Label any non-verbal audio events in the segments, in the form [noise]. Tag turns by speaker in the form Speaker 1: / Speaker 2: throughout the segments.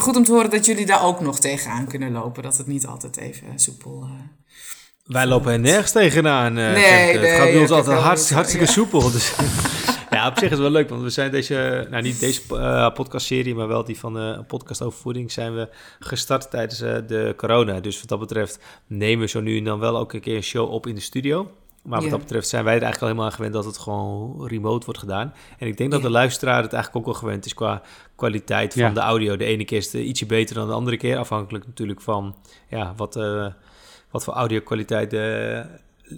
Speaker 1: goed om te horen dat jullie daar ook nog tegenaan kunnen lopen. Dat het niet altijd even soepel... Uh,
Speaker 2: Wij lopen er nergens tegenaan. Uh, nee, het gaat bij ons altijd hartstikke soepel. Dus [laughs] ja, op zich is het wel leuk, want we zijn deze, nou niet deze uh, podcastserie, maar wel die van uh, een podcast over voeding, zijn we gestart tijdens de corona. Dus wat dat betreft nemen we zo nu en dan wel ook een keer een show op in de studio. Maar wat dat betreft zijn wij er eigenlijk al helemaal aan gewend dat het gewoon remote wordt gedaan. En ik denk dat de luisteraar het eigenlijk ook al gewend is qua kwaliteit van de audio. De ene keer is het ietsje beter dan de andere keer, afhankelijk natuurlijk van ja, wat, uh, wat voor audio-kwaliteit de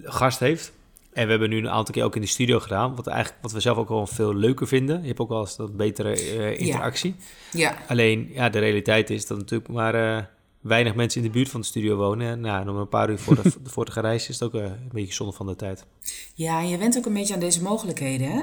Speaker 2: gast heeft. En we hebben nu een aantal keer ook in de studio gedaan, wat, eigenlijk, wat we zelf ook wel veel leuker vinden. Je hebt ook wel eens dat betere uh, interactie.
Speaker 1: Ja.
Speaker 2: Alleen, ja, de realiteit is dat natuurlijk maar... Uh, weinig mensen in de buurt van de studio wonen. Nou, om een paar uur voor de, [laughs] voor de gereis is het ook eh, een beetje zonde van de tijd.
Speaker 1: Ja, en je went ook een beetje aan deze mogelijkheden, hè?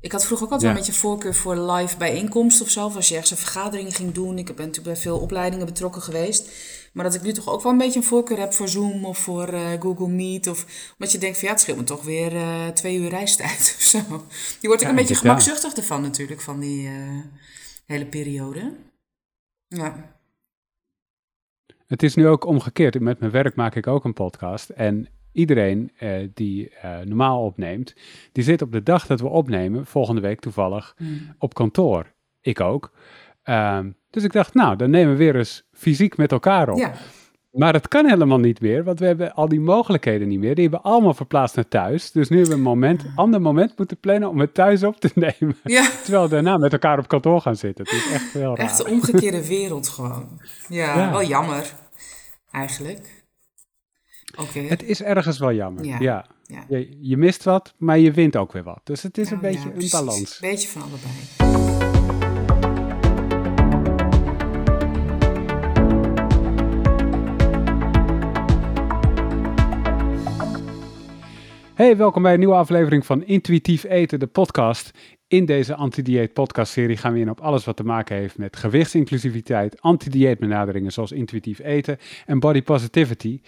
Speaker 1: Ik had vroeger ook altijd wel een beetje voorkeur voor live bijeenkomsten of zo. Of als je ergens een vergadering ging doen. Ik ben natuurlijk bij veel opleidingen betrokken geweest. Maar dat ik nu toch ook wel een beetje een voorkeur heb voor Zoom of voor uh, Google Meet. Of omdat je denkt van ja, het scheelt me toch weer uh, twee uur reistijd [laughs] of zo. Je wordt ook een beetje gemakzuchtig ervan natuurlijk, van die uh, hele periode. Ja.
Speaker 3: Het is nu ook omgekeerd. Met mijn werk maak ik ook een podcast. En iedereen uh, die uh, normaal opneemt, die zit op de dag dat we opnemen, volgende week toevallig, mm. op kantoor. Ik ook. Um, dus ik dacht, nou, dan nemen we weer eens fysiek met elkaar op.
Speaker 1: Ja.
Speaker 3: Maar het kan helemaal niet meer, want we hebben al die mogelijkheden niet meer. Die hebben allemaal verplaatst naar thuis. Dus nu hebben we een moment, ander moment moeten plannen om het thuis op te [laughs] nemen.
Speaker 1: Ja.
Speaker 3: Terwijl we daarna met elkaar op kantoor gaan zitten. Het is echt heel raar.
Speaker 1: Echt de omgekeerde wereld gewoon. Ja, wel jammer, eigenlijk. Oké.
Speaker 3: Het is ergens wel jammer, ja. ja. Je, je, mist wat, maar je wint ook weer wat. Dus het is een beetje een balans.
Speaker 1: Een beetje van allebei.
Speaker 3: Hey, welkom bij een nieuwe aflevering van Intuïtief Eten, de podcast. In deze anti-dieet podcastserie gaan we in op alles wat te maken heeft met gewichtsinclusiviteit, anti-dieet benaderingen zoals intuïtief eten en body positivity.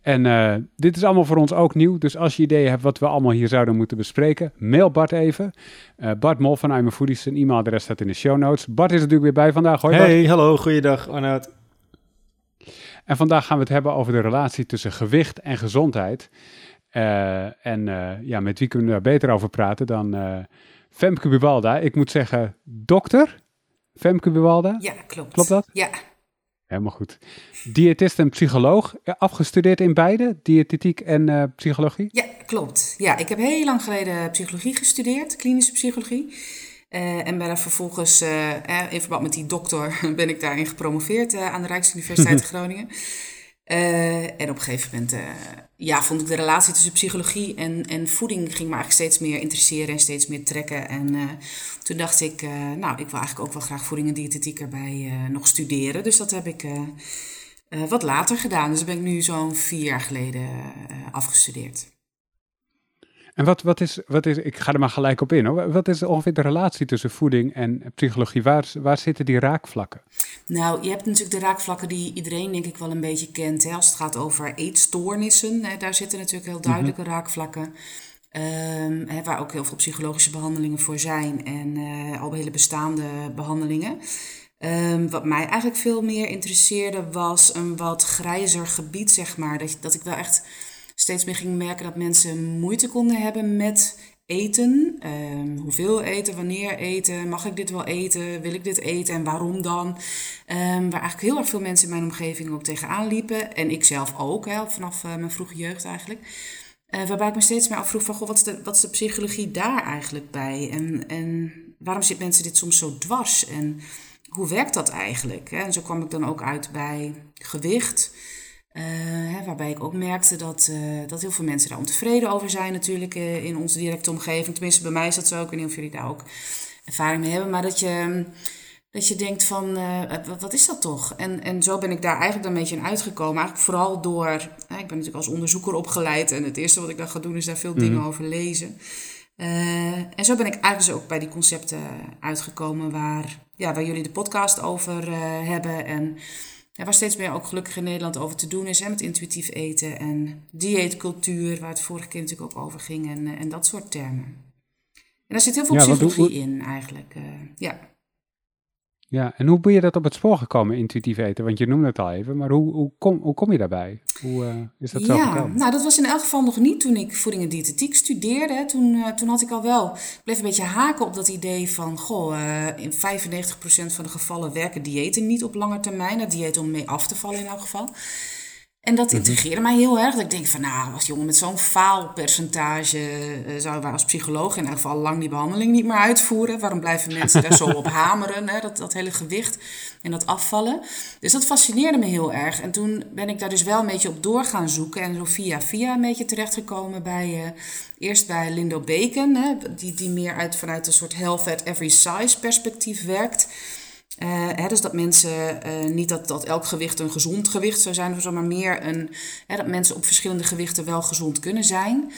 Speaker 3: En uh, dit is allemaal voor ons ook nieuw, dus als je ideeën hebt wat we allemaal hier zouden moeten bespreken, mail Bart even. Uh, Bart Mol van I'm Foodies, zijn e-mailadres staat in de show notes. Bart is natuurlijk weer bij vandaag. Hoi
Speaker 2: Hey, hallo, goeiedag Arnoud.
Speaker 3: En vandaag gaan we het hebben over de relatie tussen gewicht en gezondheid. Uh, en uh, ja, met wie kunnen we daar beter over praten dan uh, Femke Buwalda. Ik moet zeggen, dokter Femke Buwalda.
Speaker 1: Ja, klopt.
Speaker 3: Klopt dat?
Speaker 1: Ja.
Speaker 3: Helemaal goed. Diëtist en psycholoog, afgestudeerd in beide, diëtetiek en psychologie?
Speaker 1: Ja, klopt. Ja, ik heb heel lang geleden psychologie gestudeerd, klinische psychologie. en ben daar vervolgens, in verband met die dokter, [laughs] ben ik daarin gepromoveerd aan de Rijksuniversiteit [laughs] Groningen. Uh, en op een gegeven moment uh, ja, vond ik de relatie tussen psychologie en, en voeding ging me eigenlijk steeds meer interesseren en steeds meer trekken. En uh, toen dacht ik, nou, ik wil eigenlijk ook wel graag voeding en diëtetiek erbij nog studeren. Dus dat heb ik wat later gedaan. Dus dat ben ik nu zo'n vier jaar geleden afgestudeerd.
Speaker 3: En wat, wat, is, wat is, ik ga er maar gelijk op in hoor. Wat is ongeveer de relatie tussen voeding en psychologie? Waar, waar zitten die raakvlakken?
Speaker 1: Nou, je hebt natuurlijk de raakvlakken die iedereen denk ik wel een beetje kent. Hè? Als het gaat over eetstoornissen, hè? daar zitten natuurlijk heel duidelijke mhm. raakvlakken. Um, hè, waar ook heel veel psychologische behandelingen voor zijn en uh, al hele bestaande behandelingen. Um, wat mij eigenlijk veel meer interesseerde was een wat grijzer gebied, zeg maar. Dat, dat ik wel echt steeds meer ging merken dat mensen moeite konden hebben met eten. Um, hoeveel eten, wanneer eten, mag ik dit wel eten, wil ik dit eten en waarom dan? Um, waar eigenlijk heel erg veel mensen in mijn omgeving ook tegenaan liepen. En ik zelf ook, hè, vanaf uh, mijn vroege jeugd eigenlijk. Uh, waarbij ik me steeds meer afvroeg van, goh, wat is de, wat is de psychologie daar eigenlijk bij? En, en waarom zit mensen dit soms zo dwars? En hoe werkt dat eigenlijk? En zo kwam ik dan ook uit bij gewicht... Uh, hè, waarbij ik ook merkte dat, uh, dat heel veel mensen daar ontevreden over zijn natuurlijk uh, in onze directe omgeving. Tenminste, bij mij is dat zo. Ik weet niet of jullie daar ook ervaring mee hebben. Maar dat je, dat je denkt van, wat, wat, is dat toch? En, en zo ben ik daar eigenlijk een beetje in uitgekomen. Eigenlijk vooral door, ik ben natuurlijk als onderzoeker opgeleid. En het eerste wat ik dan ga doen is daar veel dingen mhm. over lezen. en zo ben ik eigenlijk dus ook bij die concepten uitgekomen waar, ja, waar jullie de podcast over hebben. En ja, waar steeds meer ook gelukkig in Nederland over te doen is. Hè, met intuïtief eten en dieetcultuur, waar het vorige keer natuurlijk ook over ging. En, eh, en dat soort termen. En daar zit heel veel psychologie in eigenlijk. Uh, ja.
Speaker 3: Ja, en hoe ben je dat op het spoor gekomen, intuïtief eten? Want je noemde het al even, maar hoe, hoe, kom, hoe kom je daarbij? Hoe uh, is dat zo
Speaker 1: ja,
Speaker 3: gekomen?
Speaker 1: Nou, dat was in elk geval nog niet toen ik voeding en diëtetiek studeerde. Toen, uh, toen had ik al wel, ik bleef een beetje haken op dat idee van, goh, uh, in 95% van de gevallen werken diëten niet op lange termijn. Het dieet om mee af te vallen in elk geval. En dat mhm. integreerde mij heel erg. Dat ik denk van, nou, als jongen met zo'n faalpercentage uh, zouden wij als psycholoog in elk geval lang die behandeling niet meer uitvoeren. Waarom blijven mensen daar zo op [laughs] hameren, hè? Dat, dat hele gewicht en dat afvallen. Dus dat fascineerde me heel erg. En toen ben ik daar dus wel een beetje op door gaan zoeken. En zo via via een beetje terechtgekomen bij, uh, eerst bij Lindo Bacon, hè? Die, die meer uit, vanuit een soort health at every size perspectief werkt. Uh, hè, dus dat mensen, uh, niet dat, dat elk gewicht een gezond gewicht zou zijn, maar meer een, hè, dat mensen op verschillende gewichten wel gezond kunnen zijn.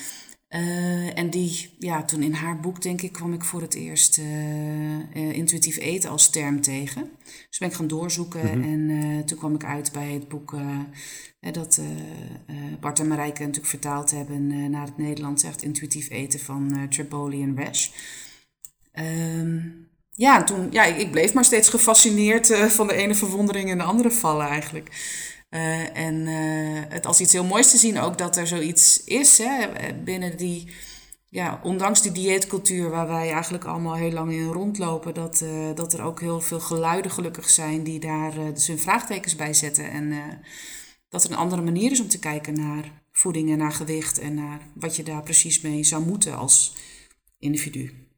Speaker 1: Uh, en die, ja, toen in haar boek, denk ik, kwam ik voor het eerst intuïtief eten als term tegen. Dus ben ik gaan doorzoeken mm -hmm. en toen kwam ik uit bij het boek dat Bart en Marijke natuurlijk vertaald hebben naar het Nederlands, echt intuïtief eten van Triboli en Rash. Um, ja, toen, ja, ik, bleef maar steeds gefascineerd uh, van de ene verwondering in de andere vallen eigenlijk. Uh, en uh, het als iets heel moois te zien ook dat er zoiets is hè, binnen die, ja, ondanks die dieetcultuur waar wij eigenlijk allemaal heel lang in rondlopen, dat, dat er ook heel veel geluiden gelukkig zijn die daar dus hun vraagtekens bij zetten. En dat er een andere manier is om te kijken naar voeding en naar gewicht en naar wat je daar precies mee zou moeten als individu.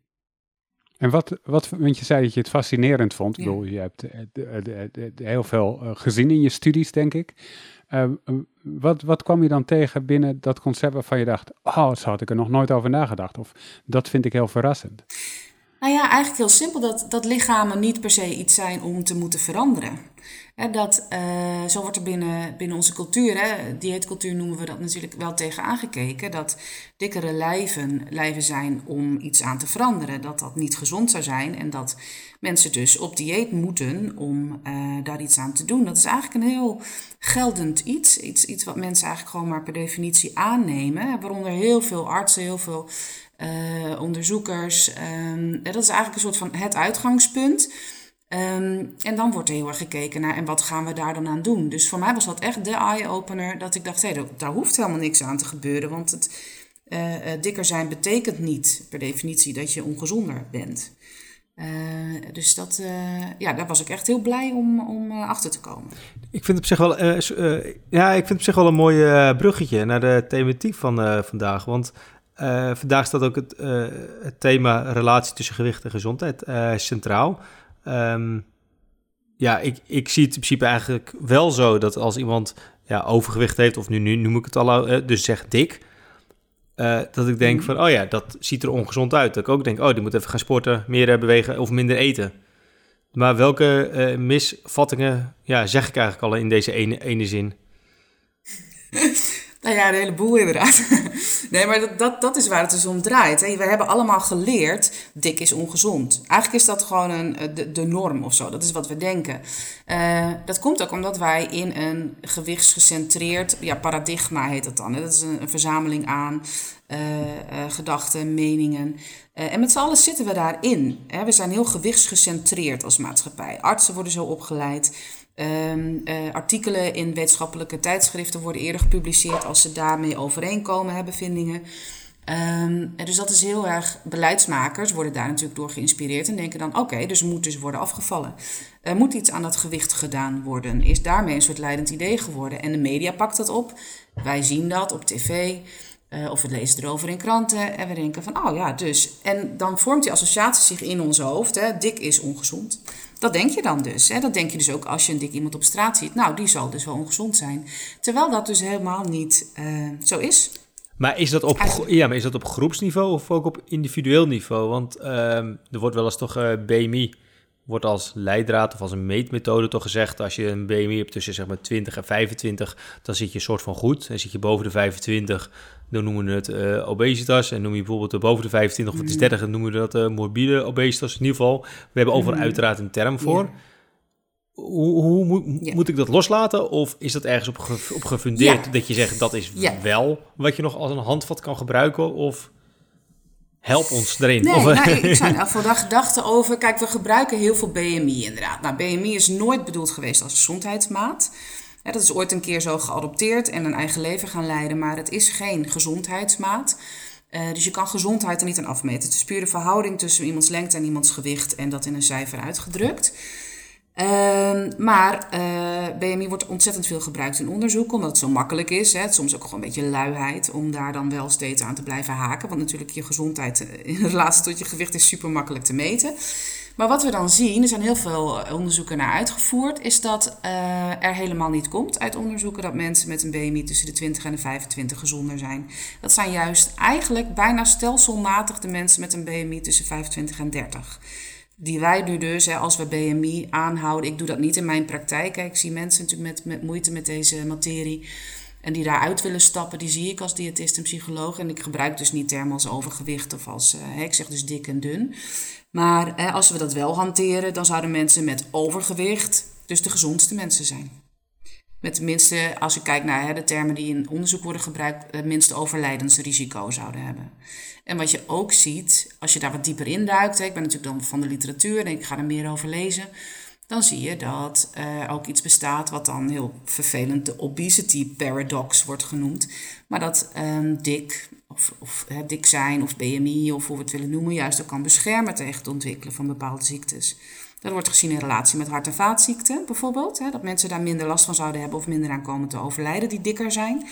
Speaker 3: En wat, wat, want je zei dat je het fascinerend vond. Ik bedoel, je hebt eh, heel veel eh, gezien in je studies, denk ik. Uh, wat, wat kwam je dan tegen binnen dat concept waarvan je dacht, oh, zo had ik er nog nooit over nagedacht. Of dat vind ik heel verrassend.
Speaker 1: Nou ja, eigenlijk heel simpel dat, dat lichamen niet per se iets zijn om te moeten veranderen. Dat, uh, zo wordt er binnen, binnen onze cultuur, hè, dieetcultuur noemen we dat natuurlijk wel tegen aangekeken, dat dikkere lijven lijven zijn om iets aan te veranderen. Dat dat niet gezond zou zijn en dat mensen dus op dieet moeten om uh, daar iets aan te doen. Dat is eigenlijk een heel geldend iets, iets, iets wat mensen eigenlijk gewoon maar per definitie aannemen. Waaronder heel veel artsen, heel veel uh, onderzoekers. Um, dat is eigenlijk een soort van het uitgangspunt. Um, en dan wordt er heel erg gekeken naar en wat gaan we daar dan aan doen. Dus voor mij was dat echt de eye-opener dat ik dacht, hé, hey, daar hoeft helemaal niks aan te gebeuren. Want het uh, uh, dikker zijn betekent niet per definitie dat je ongezonder bent. Uh, dus dat, ja, daar was ik echt heel blij om, om achter te komen.
Speaker 2: Ik vind, op zich wel, ja, ik vind op zich wel een mooi bruggetje naar de thematiek van vandaag. Want vandaag staat ook het, het, thema relatie tussen gewicht en gezondheid centraal. Um, ja, ik, ik zie het in principe eigenlijk wel zo dat als iemand ja, overgewicht heeft, of nu, nu noem ik het al, dus zeg dik, dat ik denk mhm. van, oh ja, dat ziet er ongezond uit. Dat ik ook denk, oh, die moet even gaan sporten, meer bewegen of minder eten. Maar welke misvattingen ja, zeg ik eigenlijk al in deze ene, ene zin? [laughs]
Speaker 1: Nou ja, een heleboel inderdaad. Nee, maar dat, dat, dat is waar het dus om draait. Hè. We hebben allemaal geleerd, dik is ongezond. Eigenlijk is dat gewoon een, eh, de, de norm of zo. Dat is wat we denken. Uh, dat komt ook omdat wij in een gewichtsgecentreerd ja, paradigma heet dat dan. Hè. Dat is een, verzameling aan uh, gedachten, meningen. en met z'n allen zitten we daarin. Hè. We zijn heel gewichtsgecentreerd als maatschappij. Artsen worden zo opgeleid. Um, uh, artikelen in wetenschappelijke tijdschriften worden eerder gepubliceerd als ze daarmee overeenkomen, hebben bevindingen. Um, dus dat is heel erg, beleidsmakers worden daar natuurlijk door geïnspireerd en denken dan, oké, dus moet dus worden afgevallen. Er moet iets aan dat gewicht gedaan worden. Is daarmee een soort leidend idee geworden. En de media pakt dat op. Wij zien dat op tv. Uh, of we lezen erover in kranten en we denken van, oh ja, dus. En dan vormt die associatie zich in ons hoofd. Hè, dik is ongezond. Dat denk je dan dus. Hè? Dat denk je dus ook als je een dik iemand op straat ziet. Nou, die zal dus wel ongezond zijn. Terwijl dat dus helemaal niet uh, zo is.
Speaker 2: Maar is, dat op, ja, maar is dat op groepsniveau of ook op individueel niveau? Want uh, er wordt wel eens toch uh, eh, BMI wordt als leidraad of als een meetmethode toch gezegd... als je een BMI hebt tussen zeg maar 20 en 25, dan zit je een soort van goed. En zit je boven de 25, dan noemen we het uh, obesitas. En noem je bijvoorbeeld boven de 25 of het is 30, dan noemen we dat uh, morbide obesitas. In ieder geval, we hebben overal mm. uiteraard een term voor. Hoe, hoe moet, moet, ik dat loslaten? Of is dat ergens op, ge, op gefundeerd dat je zegt dat is wel wat je nog als een handvat kan gebruiken? Of... help ons erin.
Speaker 1: Nee, of, nou, ik zou [laughs] er vandaag gedachten over. Kijk, we gebruiken heel veel BMI inderdaad. Nou, BMI is nooit bedoeld geweest als gezondheidsmaat. Dat is ooit een keer zo geadopteerd en een eigen leven gaan leiden, maar het is geen gezondheidsmaat. Uh, dus je kan gezondheid er niet aan afmeten. Het is puur de verhouding tussen iemands lengte en iemands gewicht en dat in een cijfer uitgedrukt. Uh, maar eh, BMI wordt ontzettend veel gebruikt in onderzoek, omdat het zo makkelijk is. Hè. Soms ook gewoon een beetje luiheid om daar dan wel steeds aan te blijven haken. Want natuurlijk je gezondheid eh, in [laughs] relatie tot je gewicht is super makkelijk te meten. Maar wat we dan zien, er zijn heel veel onderzoeken naar uitgevoerd, is dat uh, er helemaal niet komt uit onderzoeken dat mensen met een BMI tussen de 20 en de 25 gezonder zijn. Dat zijn juist eigenlijk bijna stelselmatig de mensen met een BMI tussen 25 en 30 die wij nu dus, hè, als we BMI aanhouden, ik doe dat niet in mijn praktijk. Hè. Ik zie mensen natuurlijk met, met moeite met deze materie. En die daaruit willen stappen, die zie ik als diëtist en psycholoog. En ik gebruik dus niet termen als overgewicht of als, uh, ik zeg dus dik en dun. Maar hè, als we dat wel hanteren, dan zouden mensen met overgewicht dus de gezondste mensen zijn. Met minste, als je kijkt naar hè, de termen die in onderzoek worden gebruikt, het minste overlijdensrisico zouden hebben. En wat je ook ziet, als je daar wat dieper in duikt, ik ben natuurlijk dan van de literatuur en ik ga er meer over lezen, dan zie je dat er ook iets bestaat wat dan heel vervelend de obesity paradox wordt genoemd. Maar dat um, dik, of, of dik zijn, of BMI, of hoe we het willen noemen, juist ook kan beschermen tegen het ontwikkelen van bepaalde ziektes. Dat wordt gezien in relatie met hart- en vaatziekten bijvoorbeeld. Hè, dat mensen daar minder last van zouden hebben of minder aan komen te overlijden die dikker zijn.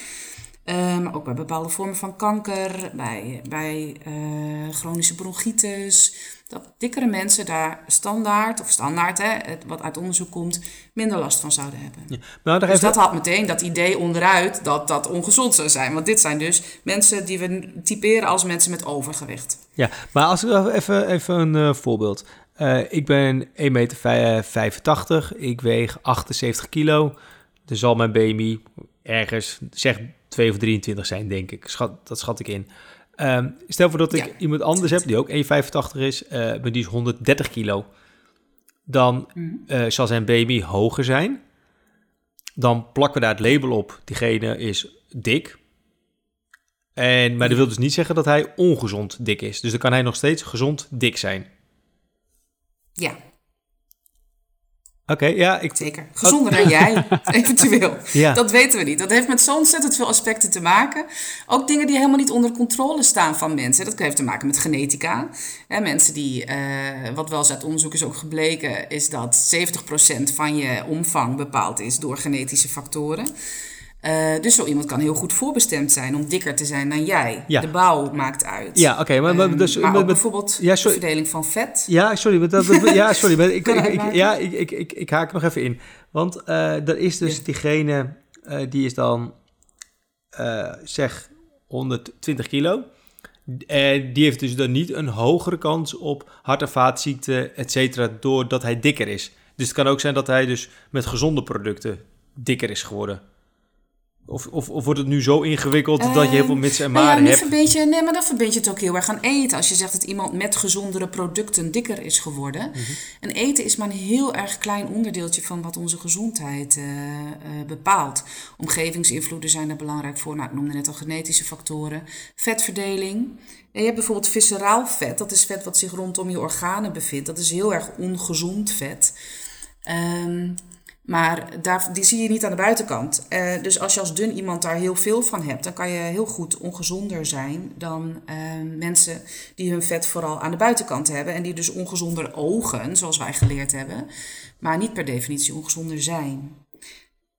Speaker 1: Um, ook bij bepaalde vormen van kanker, bij, bij uh, chronische bronchitis. Dat dikkere mensen daar standaard, of standaard, hè, wat uit onderzoek komt, minder last van zouden hebben. Ja. Nou, dus dat had meteen dat idee onderuit dat dat ongezond zou zijn. Want dit zijn dus mensen die we typeren als mensen met overgewicht.
Speaker 2: Ja, maar als ik even, even een uh, voorbeeld. Ik ben 1,85 meter, ik weeg 78 kilo. Dan zal mijn BMI ergens, zeg 2 of 23 zijn, denk ik. Schat, dat schat ik in. Um, stel voor dat ik iemand anders heb die ook 1,85 is, uh, maar die is 130 kilo. Dan uh, zal zijn BMI hoger zijn. Dan plakken we daar het label op. Diegene is dik. En, maar dat wil dus niet zeggen dat hij ongezond dik is. Dus dan kan hij nog steeds gezond dik zijn.
Speaker 1: Ja,
Speaker 2: Oké, ja.
Speaker 1: Ik... Zeker. Gezonder dan jij, [laughs] eventueel. Ja. Dat weten we niet. Dat heeft met zo ontzettend veel aspecten te maken. Ook dingen die helemaal niet onder controle staan van mensen. Dat heeft te maken met genetica. Hè, mensen die, uh, wat wel eens uit onderzoek is ook gebleken, is dat 70% van je omvang bepaald is door genetische factoren. Uh, dus zo iemand kan heel goed voorbestemd zijn om dikker te zijn dan jij. Ja. De bouw maakt uit.
Speaker 2: Ja, oké. maar, maar, ehm, dus,
Speaker 1: maar bijvoorbeeld ja, de verdeling van vet.
Speaker 2: Ja, sorry. Maar dat, ja, sorry. Maar ik, [laughs] ik, ja, ik, ik, ik, ik haak nog even in. Want uh, er is dus diegene, uh, die is dan, zeg, 120 kilo. Die heeft dus dan niet een hogere kans op hart- en vaatziekten, et cetera, doordat hij dikker is. Dus het kan ook zijn dat hij dus met gezonde producten dikker is geworden. Of, of, of, wordt het nu zo ingewikkeld dat je heel veel mits en maren nou ja, hebt?
Speaker 1: Nee, maar dan verbind je het ook heel erg aan eten. Als je zegt dat iemand met gezondere producten dikker is geworden. Mhm. En eten is maar een heel erg klein onderdeeltje van wat onze gezondheid uh, uh, bepaalt. Omgevingsinvloeden zijn er belangrijk voor. Nou, ik noemde net al genetische factoren. Vetverdeling. En je hebt bijvoorbeeld visceraal vet. Dat is vet wat zich rondom je organen bevindt. Dat is heel erg ongezond vet. Um, maar daar, die zie je niet aan de buitenkant. Uh, dus als je als dun iemand daar heel veel van hebt, dan kan je heel goed ongezonder zijn dan uh, mensen die hun vet vooral aan de buitenkant hebben. En die dus ongezonder ogen, zoals wij geleerd hebben, maar niet per definitie ongezonder zijn.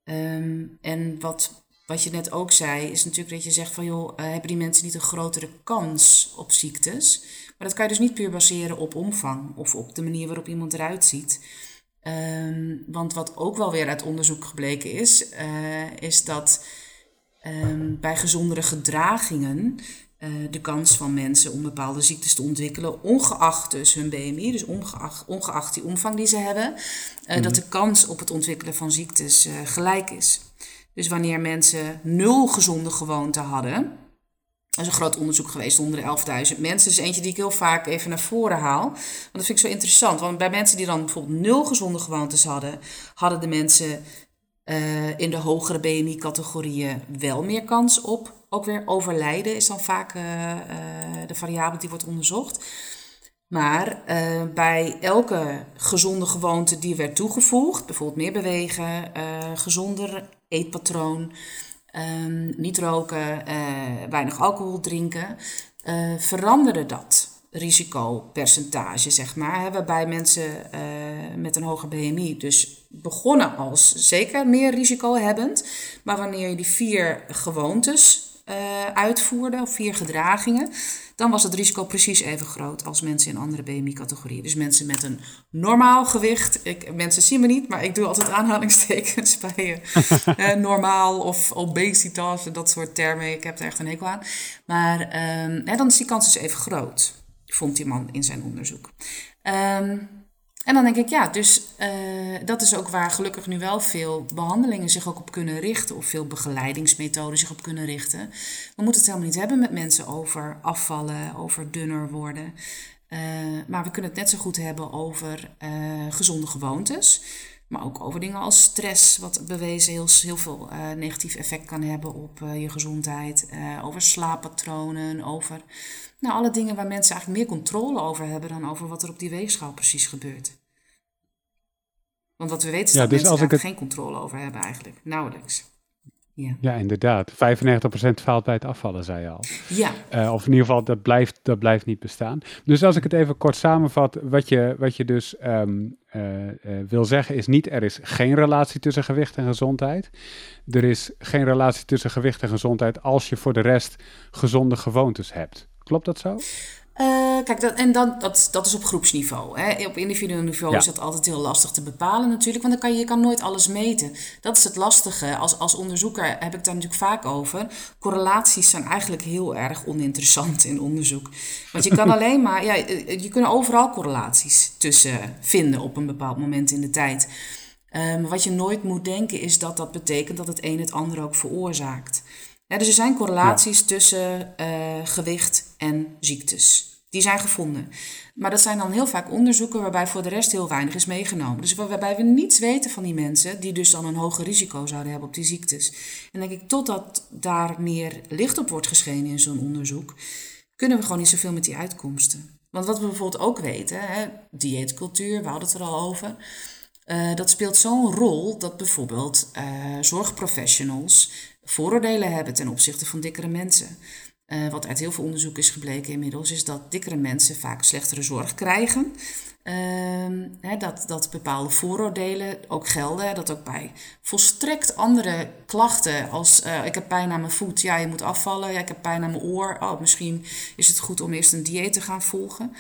Speaker 1: Um, en wat, wat je net ook zei, is natuurlijk dat je zegt van joh, uh, hebben die mensen niet een grotere kans op ziektes? Maar dat kan je dus niet puur baseren op omvang of op de manier waarop iemand eruit ziet. Um, want wat ook wel weer uit onderzoek gebleken is, uh, is dat um, bij gezondere gedragingen uh, de kans van mensen om bepaalde ziektes te ontwikkelen, ongeacht dus hun BMI, dus ongeacht, ongeacht die omvang die ze hebben, uh, dat de kans op het ontwikkelen van ziektes gelijk is. Dus wanneer mensen nul gezonde gewoonten hadden, is een groot onderzoek geweest onder de 11.000 mensen. Is eentje die ik heel vaak even naar voren haal. Want dat vind ik zo interessant. Want bij mensen die dan bijvoorbeeld nul gezonde gewoontes hadden, hadden de mensen Uh, in de hogere BMI-categorieën wel meer kans op ook weer overlijden, is dan vaak uh, de variabele die wordt onderzocht. Maar bij elke gezonde gewoonte die werd toegevoegd, bijvoorbeeld meer bewegen, gezonder eetpatroon, um, niet roken, weinig alcohol drinken, veranderde dat risicopercentage, zeg maar. waarbij mensen uh, met een hoger BMI dus begonnen als zeker meer risicohebbend. Maar wanneer je die vier gewoontes uh, uitvoerde, of vier gedragingen, dan was het risico precies even groot als mensen in andere BMI-categorieën. Dus mensen met een normaal gewicht. Ik, mensen zien me niet, maar ik doe altijd aanhalingstekens [laughs] bij uh, normaal of obesitas, dat soort termen. Ik heb er echt een hekel aan. Maar uh, dan is die kans dus even groot vond die man in zijn onderzoek. Ehm, en dan denk ik, ja, dus uh, dat is ook waar gelukkig nu wel veel behandelingen zich ook op kunnen richten, of veel begeleidingsmethoden zich op kunnen richten. We moeten het helemaal niet hebben met mensen over afvallen, over dunner worden. Uh, maar we kunnen het net zo goed hebben over uh, gezonde gewoontes. Maar ook over dingen als stress, wat bewezen heel, heel veel negatief effect kan hebben op je gezondheid. over slaappatronen, over nou, alle dingen waar mensen eigenlijk meer controle over hebben dan over wat er op die weegschaal precies gebeurt. Want wat we weten is ja, dat dus mensen daar geen controle over hebben eigenlijk. Nauwelijks.
Speaker 3: Ja. ja, inderdaad. 95% faalt bij het afvallen, zei je al.
Speaker 1: Ja.
Speaker 3: Uh, of in ieder geval, dat blijft, dat blijft niet bestaan. Dus als ik het even kort samenvat, wat je, wat je dus um, uh, uh, wil zeggen is niet, er is geen relatie tussen gewicht en gezondheid. Er is geen relatie tussen gewicht en gezondheid als je voor de rest gezonde gewoontes hebt. Klopt dat zo?
Speaker 1: Uh, kijk, dat, en dan, dat, dat is op groepsniveau. Hè. Op individueel niveau is dat altijd heel lastig te bepalen natuurlijk, want dan kan je, je kan nooit alles meten. Dat is het lastige. Als, als onderzoeker heb ik daar natuurlijk vaak over. Correlaties zijn eigenlijk heel erg oninteressant in onderzoek. Want je kan [laughs] alleen maar, ja, je kunt overal correlaties tussen vinden op een bepaald moment in de tijd. Um, wat je nooit moet denken is dat dat betekent dat het een het ander ook veroorzaakt dus er zijn correlaties tussen uh, gewicht en ziektes. Die zijn gevonden. Maar dat zijn dan heel vaak onderzoeken waarbij voor de rest heel weinig is meegenomen. Dus waarbij we niets weten van die mensen die dus dan een hoger risico zouden hebben op die ziektes. En denk ik, totdat daar meer licht op wordt geschenen in zo'n onderzoek, kunnen we gewoon niet zoveel met die uitkomsten. Want wat we bijvoorbeeld ook weten, hè, dieetcultuur, we hadden het er al over. Uh, dat speelt zo'n rol dat bijvoorbeeld uh, zorgprofessionals vooroordelen hebben ten opzichte van dikkere mensen. Uh, wat uit heel veel onderzoek is gebleken inmiddels, is dat dikkere mensen vaak slechtere zorg krijgen. Uh, dat, dat bepaalde vooroordelen ook gelden. Dat ook bij volstrekt andere klachten als ik heb pijn aan mijn voet, ja je moet afvallen. Ja, ik heb pijn aan mijn oor, oh misschien is het goed om eerst een dieet te gaan volgen.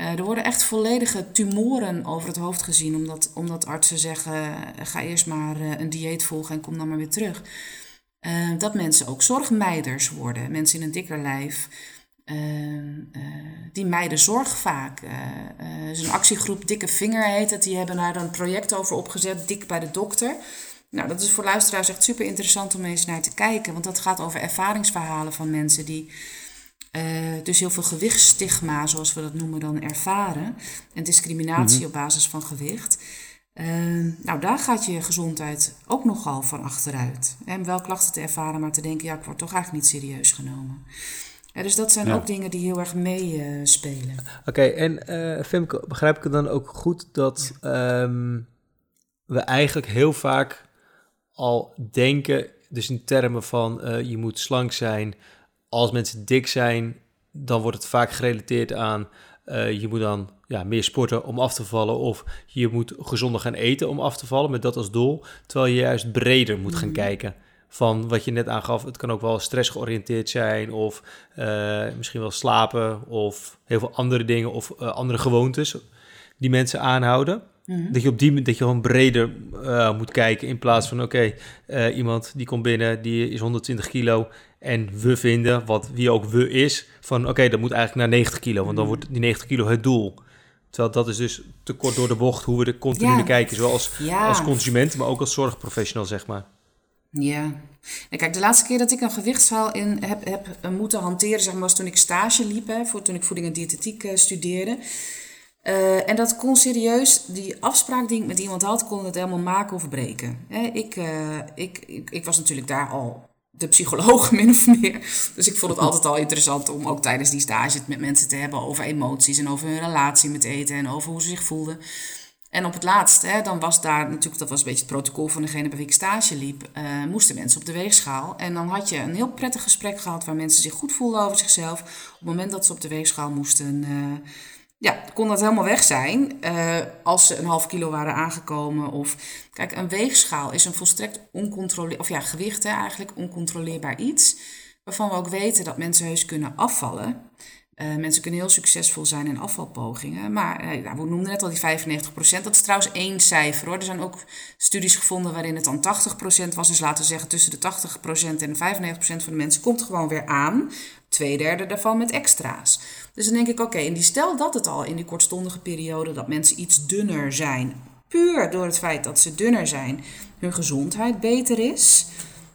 Speaker 1: Uh, er worden echt volledige tumoren over het hoofd gezien, omdat, omdat artsen zeggen: ga eerst maar een dieet volgen en kom dan maar weer terug. Dat mensen ook zorgmeiders worden. Mensen in een dikker lijf. Die meiden zorg vaak. Uh, is een actiegroep Dikke Vinger heet het. Die hebben daar een project over opgezet. Dik bij de dokter. Nou, dat is voor luisteraars echt super interessant om eens naar te kijken. Want dat gaat over ervaringsverhalen van mensen die dus heel veel gewichtsstigma, zoals we dat noemen, dan ervaren. En discriminatie mhm. op basis van gewicht. Ehm, nou, daar gaat je gezondheid ook nogal van achteruit. En wel klachten te ervaren, maar te denken, ja, ik word toch eigenlijk niet serieus genomen. dus dat zijn ook dingen die heel erg meespelen. Uh,
Speaker 2: Oké, en Femke, begrijp ik het dan ook goed dat ehm, we eigenlijk heel vaak al denken, dus in termen van je moet slank zijn. Als mensen dik zijn, dan wordt het vaak gerelateerd aan uh, je moet dan ja, meer sporten om af te vallen. Of je moet gezonder gaan eten om af te vallen met dat als doel. Terwijl je juist breder moet gaan mhm. kijken. Van wat je net aangaf, het kan ook wel stress georiënteerd zijn. Of uh, misschien wel slapen. Of heel veel andere dingen. Of uh, andere gewoontes die mensen aanhouden. Mhm. Dat je op die dat je gewoon breder moet kijken. In plaats van oké, okay, iemand die komt binnen, die is 120 kilo. En we vinden, wat wie ook we is, van oké, okay, dat moet eigenlijk naar 90 kilo. Want dan mhm. wordt die 90 kilo het doel. Terwijl dat is dus te kort door de bocht hoe we er continu naar kijken. Zowel als, als consument, maar ook als zorgprofessional, zeg maar.
Speaker 1: Ja. kijk, de laatste keer dat ik een gewichtshaal in heb, heb moeten hanteren, zeg maar, was toen ik stage liep, hè, voor, toen ik voeding en diëtetiek uh, studeerde. en dat kon serieus, die afspraak die ik met iemand had, kon het helemaal maken of breken. ik, ik, ik, ik was natuurlijk daar al de psycholoog [laughs] min of meer. Dus ik vond het altijd al interessant om ook tijdens die stage het met mensen te hebben over emoties en over hun relatie met eten en over hoe ze zich voelden. En op het laatst, hè, dan was daar natuurlijk, dat was een beetje het protocol van degene bij wie ik stage liep, uh, moesten mensen op de weegschaal. En dan had je een heel prettig gesprek gehad waar mensen zich goed voelden over zichzelf. Op het moment dat ze op de weegschaal moesten, uh, ja, kon dat helemaal weg zijn uh, als ze een half kilo waren aangekomen. Of kijk, een weegschaal is een volstrekt oncontroleerbaar, of ja, gewicht eigenlijk, oncontroleerbaar iets. Waarvan we ook weten dat mensen heus kunnen afvallen. Uh, mensen kunnen heel succesvol zijn in afvalpogingen. Maar uh, we noemden net al die 95%. Dat is trouwens één cijfer hoor. Er zijn ook studies gevonden waarin het dan 80% was. Dus laten we zeggen tussen de 80% en de 95% van de mensen komt gewoon weer aan. Twee derde daarvan met extra's. Dus dan denk ik, oké, en die stel dat het al in die kortstondige periode dat mensen iets dunner zijn, puur door het feit dat ze dunner zijn, hun gezondheid beter is,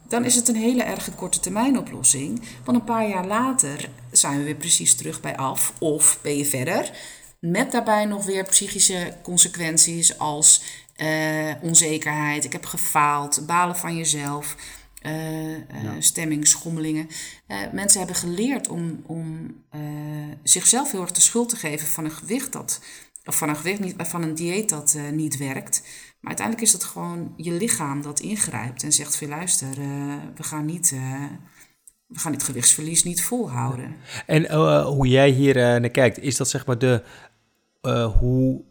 Speaker 1: dan is het een hele erge korte termijn oplossing. Want een paar jaar later zijn we weer precies terug bij af of ben je verder. Met daarbij nog weer psychische consequenties als uh, onzekerheid, ik heb gefaald, balen van jezelf uh, stemmingschommelingen. Uh, mensen hebben geleerd om, om zichzelf heel erg de schuld te geven van een gewicht dat, of van een gewicht niet, van een dieet dat niet werkt. Maar uiteindelijk is het gewoon je lichaam dat ingrijpt en zegt: veel luister, we gaan niet. we gaan dit gewichtsverlies niet volhouden.
Speaker 2: En hoe jij hier naar kijkt, is dat zeg maar de, hoe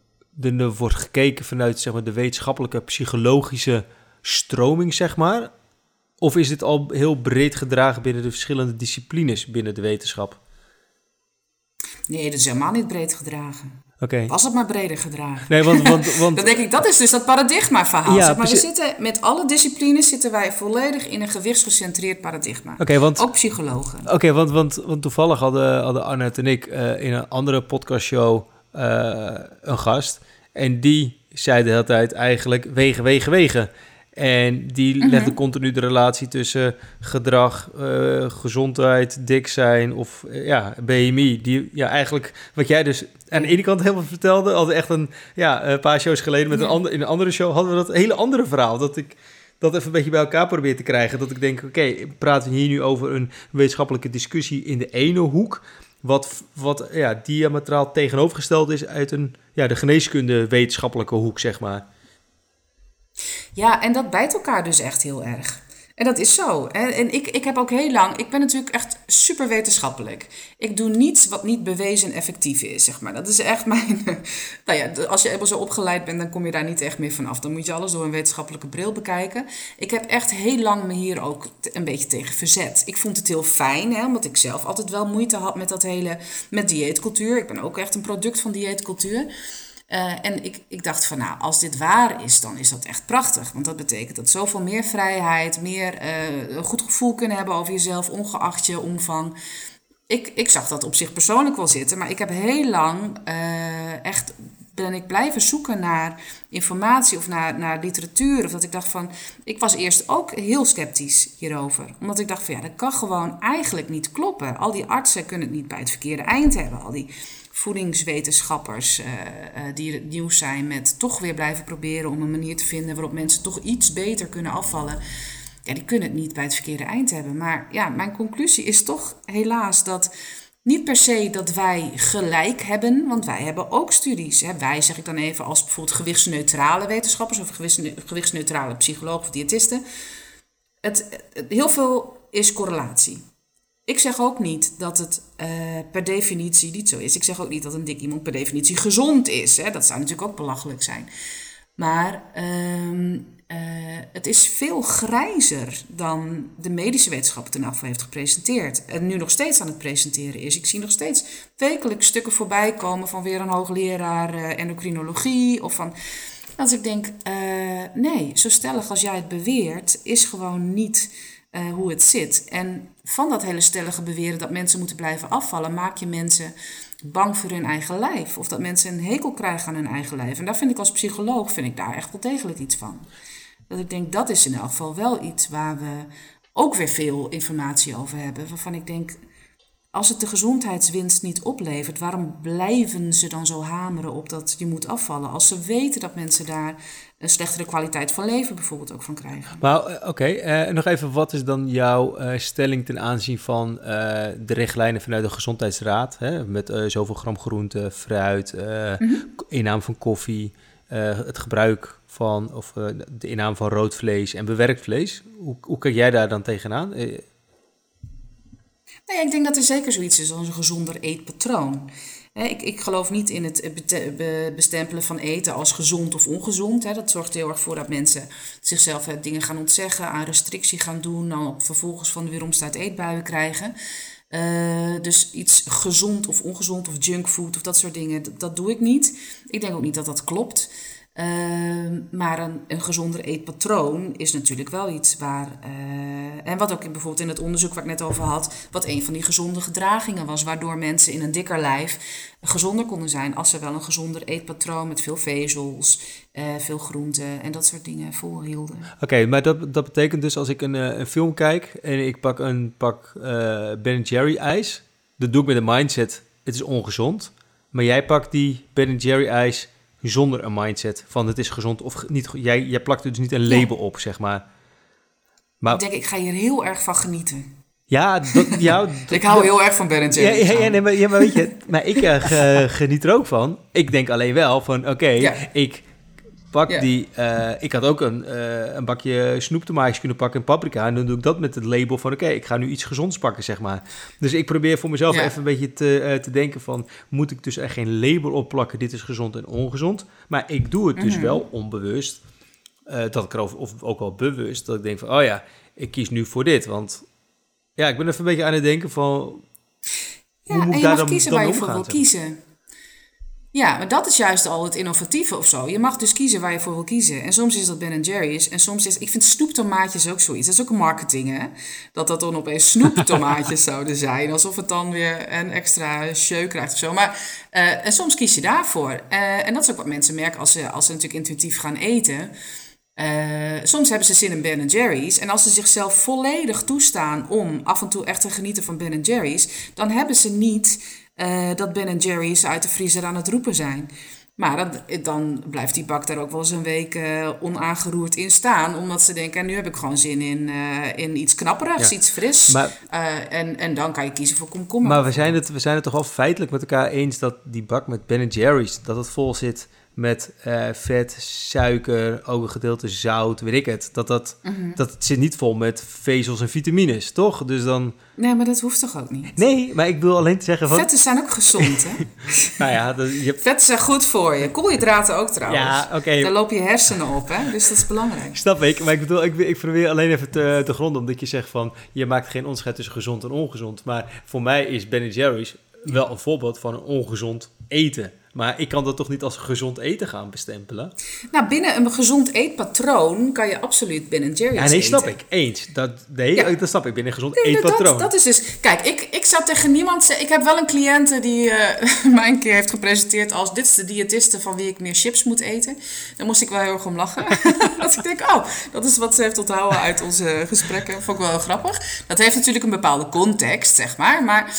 Speaker 2: er wordt gekeken vanuit zeg maar, de wetenschappelijke psychologische stroming, zeg maar? Of is dit al heel breed gedragen binnen de verschillende disciplines binnen de wetenschap?
Speaker 1: Nee, dat is helemaal niet breed gedragen.
Speaker 2: Oké.
Speaker 1: Was het maar breder gedragen.
Speaker 2: Nee, want... want, [laughs] want...
Speaker 1: Dan denk ik, dat is dus dat paradigma-verhaal. Ja, maar we zitten, met alle disciplines zitten wij volledig in een gewichtsgecentreerd paradigma.
Speaker 2: Oké, want...
Speaker 1: Ook psychologen.
Speaker 2: Oké, want, want, want toevallig hadden, hadden Arnett en ik uh, in een andere podcastshow uh, een gast. En die zei de hele tijd eigenlijk wegen, wegen, wegen. En die mm legde continu de relatie tussen gedrag, uh, gezondheid, dik zijn of uh, ja, BMI. Die ja, eigenlijk wat jij dus aan de ene kant helemaal vertelde, al echt een, ja, een paar shows geleden met een ander, in een andere show hadden we dat hele andere verhaal. Dat ik dat even een beetje bij elkaar probeer te krijgen. Dat ik denk, oké, praten we hier nu over een wetenschappelijke discussie in de ene hoek. Wat, wat ja, diametraal tegenovergesteld is uit een, ja, de geneeskunde wetenschappelijke hoek, zeg maar.
Speaker 1: Ja, en dat bijt elkaar dus echt heel erg. En dat is zo. En ik, ik heb ook heel lang, ik ben natuurlijk echt super wetenschappelijk. Ik doe niets wat niet bewezen effectief is, zeg maar. Dat is echt [laughs] mijn. Nou ja, als je eenmaal zo opgeleid bent, dan kom je daar niet echt meer vanaf. Dan moet je alles door een wetenschappelijke bril bekijken. Ik heb echt heel lang me hier ook een beetje tegen verzet. Ik vond het heel fijn, hè, omdat ik zelf altijd wel moeite had met dat hele. met dieetcultuur. Ik ben ook echt een product van dieetcultuur. Uh, en ik, ik dacht van, nou, als dit waar is, dan is dat echt prachtig. Want dat betekent dat zoveel meer vrijheid, meer uh, een goed gevoel kunnen hebben over jezelf, ongeacht je omvang. Ik, ik zag dat op zich persoonlijk wel zitten, maar ik heb heel lang uh, echt ben ik blijven zoeken naar informatie of naar, naar literatuur. Of dat ik dacht van, ik was eerst ook heel sceptisch hierover. Omdat ik dacht van ja, dat kan gewoon eigenlijk niet kloppen. Al die artsen kunnen het niet bij het verkeerde eind hebben. Al die voedingswetenschappers uh, uh, die het nieuws zijn met toch weer blijven proberen om een manier te vinden waarop mensen toch iets beter kunnen afvallen. Ja, die kunnen het niet bij het verkeerde eind hebben. Maar ja, mijn conclusie is toch helaas dat niet per se dat wij gelijk hebben, want wij hebben ook studies. Hè. Wij zeg ik dan even als bijvoorbeeld gewichtsneutrale wetenschappers of gewichtsneutrale psychologen of diëtisten. Het, heel veel is correlatie. Ik zeg ook niet dat het uh, per definitie niet zo is. Ik zeg ook niet dat een dik iemand per definitie gezond is. Hè. Dat zou natuurlijk ook belachelijk zijn. Maar uh, uh, het is veel grijzer dan de medische wetenschap ten afval heeft gepresenteerd. En nu nog steeds aan het presenteren is. Ik zie nog steeds wekelijks stukken voorbij komen van weer een hoogleraar uh, endocrinologie. Of van. Als ik denk, nee, zo stellig als jij het beweert, is gewoon niet uh, hoe het zit. En van dat hele stellige beweren dat mensen moeten blijven afvallen, maak je mensen bang voor hun eigen lijf. Of dat mensen een hekel krijgen aan hun eigen lijf. En daar vind ik als psycholoog vind ik daar echt wel degelijk iets van. Dat ik denk, dat is in elk geval wel iets waar we ook weer veel informatie over hebben. Waarvan ik denk, als het de gezondheidswinst niet oplevert, waarom blijven ze dan zo hameren op dat je moet afvallen? Als ze weten dat mensen daar een slechtere kwaliteit van leven bijvoorbeeld ook van krijgen.
Speaker 2: Maar eh, oké, okay, uh, nog even, wat is dan jouw uh, stelling ten aanzien van uh, de richtlijnen vanuit de Gezondheidsraad? Hè? Met zoveel gram groente, fruit, mm -hmm. inname van koffie, het gebruik van, of de inname van rood vlees en bewerkt vlees. Hoe, hoe kijk jij daar dan tegenaan?
Speaker 1: Nee, ik denk dat er zeker zoiets is als een gezonder eetpatroon. Ik, ik geloof niet in het bestempelen van eten als gezond of ongezond. Dat zorgt heel erg voor dat mensen zichzelf dingen gaan ontzeggen, aan restrictie gaan doen, dan vervolgens van de weeromstaat eetbuien krijgen. Uh, dus iets gezond of ongezond of junkfood of dat soort dingen, dat, dat doe ik niet. Ik denk ook niet dat dat klopt. Uh, maar een, een gezonder eetpatroon is natuurlijk wel iets waar. Uh, en wat ook in, bijvoorbeeld in het onderzoek waar ik net over had, wat een van die gezonde gedragingen was, waardoor mensen in een dikker lijf gezonder konden zijn als ze wel een gezonder eetpatroon met veel vezels, uh, veel groenten en dat soort dingen volhielden.
Speaker 2: Oké, maar dat, dat betekent dus als ik een, een film kijk en ik pak een pak Ben Jerry ijs, dat doe ik met een mindset: het is ongezond. Maar jij pakt die Ben Jerry ijs zonder een mindset van het is gezond of niet. Jij, jij plakt er dus niet een label op, zeg maar.
Speaker 1: maar. Ik denk, ik ga hier heel erg van genieten.
Speaker 2: Ja, dat, [laughs] ja
Speaker 1: ik hou heel erg van Ben Jerry's.
Speaker 2: Ja, ja, nee, maar, ja, maar weet je, maar ik uh, [laughs] geniet er ook van. Ik denk alleen wel van, oké, ik pak die... Uh, ik had ook een, uh, een bakje snoeptomaatjes kunnen pakken en paprika. En dan doe ik dat met het label van... oké, ik ga nu iets gezonds pakken, zeg maar. Dus ik probeer voor mezelf even een beetje te, uh, te denken van... moet ik dus er geen label op plakken... dit is gezond en ongezond. Maar ik doe het dus mm -hmm. wel onbewust. dat ik erover, of ook wel bewust, dat ik denk van... oh ja, ik kies nu voor dit. Want ja, ik ben even een beetje aan het denken van...
Speaker 1: Ja, hoe moet en je mag dan, kiezen dan waar je voor wil kiezen. Ja, maar dat is juist al het innovatieve of zo. Je mag dus kiezen waar je voor wil kiezen. En soms is dat Ben Jerry's. En soms is... Ik vind snoeptomaatjes ook zoiets. Dat is ook een marketing, hè? Dat dat dan opeens [laughs] snoeptomaatjes zouden zijn. Alsof het dan weer een extra show krijgt of zo. Maar uh, en soms kies je daarvoor. Uh, en dat is ook wat mensen merken als ze, als ze natuurlijk intuïtief gaan eten. Uh, soms hebben ze zin in Ben Jerry's. En als ze zichzelf volledig toestaan om af en toe echt te genieten van Ben Jerry's... dan hebben ze niet uh, dat Ben Jerry's uit de vriezer aan het roepen zijn. Maar dan, dan blijft die bak daar ook wel eens een week uh, onaangeroerd in staan. Omdat ze denken, nu heb ik gewoon zin in, uh, in iets knapperigs, iets fris. Maar, en, en dan kan je kiezen voor komkommer.
Speaker 2: Maar we zijn, het, we zijn het toch al feitelijk met elkaar eens dat die bak met Ben Jerry's, dat het vol zit met uh, vet, suiker, ook een gedeelte zout, weet ik het. Dat, dat, mm -hmm. dat het zit niet vol met vezels en vitamines, toch? Dus dan...
Speaker 1: Nee, maar dat hoeft toch ook niet?
Speaker 2: Nee, maar ik wil alleen te zeggen... Van...
Speaker 1: Vetten zijn ook gezond, hè? [laughs]
Speaker 2: nou ja... Dat, je...
Speaker 1: Vetten zijn goed voor je. Koolhydraten ook trouwens. Ja, oké. Okay. Daar loop je hersenen op, hè? Dus dat is belangrijk.
Speaker 2: Snap ik, maar ik bedoel, ik, ik probeer alleen even te, te gronden... omdat je zegt van, je maakt geen onderscheid tussen gezond en ongezond. Maar voor mij is Ben Jerry's wel een voorbeeld van een ongezond eten. Maar ik kan dat toch niet als gezond eten gaan bestempelen?
Speaker 1: Nou, binnen een gezond eetpatroon kan je absoluut Ben Jerry's eten. Ja,
Speaker 2: nee, snap ik. Eens. Dat, nee, ja. dat snap ik. Binnen een gezond nee, eetpatroon.
Speaker 1: Dat, dat, is dus... Kijk, ik, ik zou tegen niemand zeggen... Ik heb wel een cliënte die uh, [laughs] mij een keer heeft gepresenteerd als... Dit is de diëtiste van wie ik meer chips moet eten. Daar moest ik wel heel erg om lachen. [laughs] dat ik denk, oh, dat is wat ze heeft onthouden uit onze gesprekken. Vond ik wel grappig. Dat heeft natuurlijk een bepaalde context, zeg maar. Maar...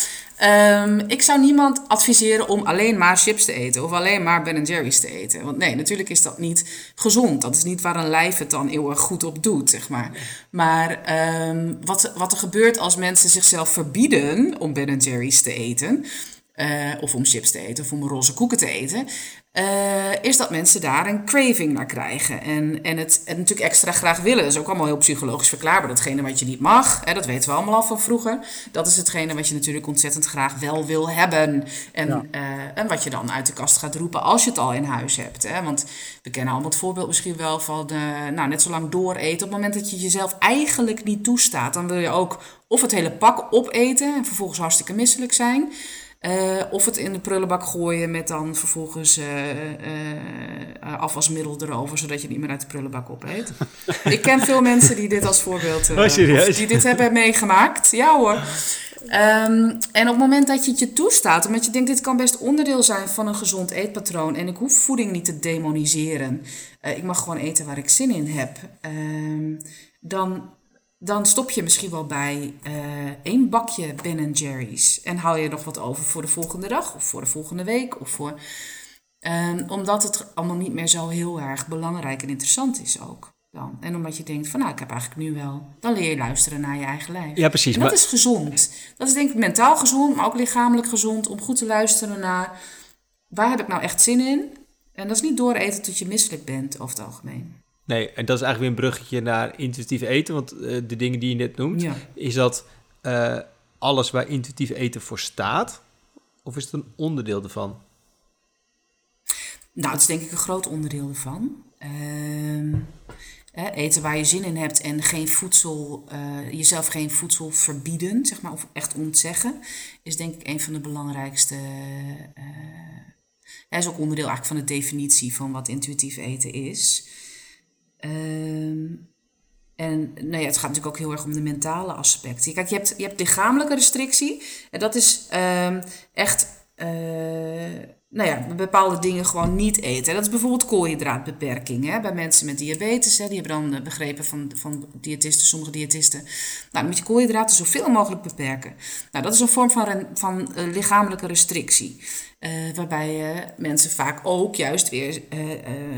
Speaker 1: Um, ik zou niemand adviseren om alleen maar chips te eten of alleen maar Ben Jerry's te eten. Want nee, natuurlijk is dat niet gezond. Dat is niet waar een lijf het dan erg goed op doet, zeg maar. Maar um, wat, wat er gebeurt als mensen zichzelf verbieden om Ben Jerry's te eten, uh, of om chips te eten of om roze koeken te eten, uh, is dat mensen daar een craving naar krijgen. En, en het, het natuurlijk extra graag willen. Dat is ook allemaal heel psychologisch verklaarbaar. Datgene wat je niet mag, hè, dat weten we allemaal al van vroeger. Dat is hetgene wat je natuurlijk ontzettend graag wel wil hebben. En, ja. uh, en wat je dan uit de kast gaat roepen als je het al in huis hebt. Hè. Want we kennen allemaal het voorbeeld misschien wel van uh, nou, net zo lang dooreten. Op het moment dat je jezelf eigenlijk niet toestaat, dan wil je ook of het hele pak opeten en vervolgens hartstikke misselijk zijn. Uh, of het in de prullenbak gooien met dan vervolgens uh, afwasmiddel erover, zodat je het niet meer uit de prullenbak opeet. [laughs] ik ken veel mensen die dit als voorbeeld
Speaker 2: oh,
Speaker 1: die dit hebben meegemaakt. Ja hoor. Um, en op het moment dat je het je toestaat, omdat je denkt dit kan best onderdeel zijn van een gezond eetpatroon en ik hoef voeding niet te demoniseren, ik mag gewoon eten waar ik zin in heb, um, dan dan stop je misschien wel bij uh, één bakje Ben Jerry's. En hou je nog wat over voor de volgende dag of voor de volgende week. Of voor, um, omdat het allemaal niet meer zo heel erg belangrijk en interessant is ook. Dan. En omdat je denkt van nou, ik heb eigenlijk nu wel. Dan leer je luisteren naar je eigen lijf.
Speaker 2: Ja, precies.
Speaker 1: En dat is gezond. Dat is denk ik mentaal gezond, maar ook lichamelijk gezond. Om goed te luisteren naar waar heb ik nou echt zin in. En dat is niet dooreten tot je misselijk bent over het algemeen.
Speaker 2: Nee, en dat is eigenlijk weer een bruggetje naar intuïtief eten. Want uh, de dingen die je net noemt, is dat uh, alles waar intuïtief eten voor staat? Of is het een onderdeel ervan?
Speaker 1: Nou, het is denk ik een groot onderdeel ervan. Uh, eten waar je zin in hebt en geen voedsel, uh, jezelf geen voedsel verbieden, zeg maar, of echt ontzeggen, is denk ik een van de belangrijkste. Hij is ook onderdeel eigenlijk van de definitie van wat intuïtief eten is. Um, en nou ja, het gaat natuurlijk ook heel erg om de mentale aspecten. Kijk, je hebt, je hebt lichamelijke restrictie. En dat is um, echt, nou ja, bepaalde dingen gewoon niet eten. Dat is bijvoorbeeld koolhydraatbeperking. Hè? Bij mensen met diabetes, hè, die hebben dan begrepen van, van diëtisten, sommige diëtisten. Nou, moet je koolhydraten zoveel mogelijk beperken. Nou, dat is een vorm van, van uh, lichamelijke restrictie. Waarbij mensen vaak ook juist weer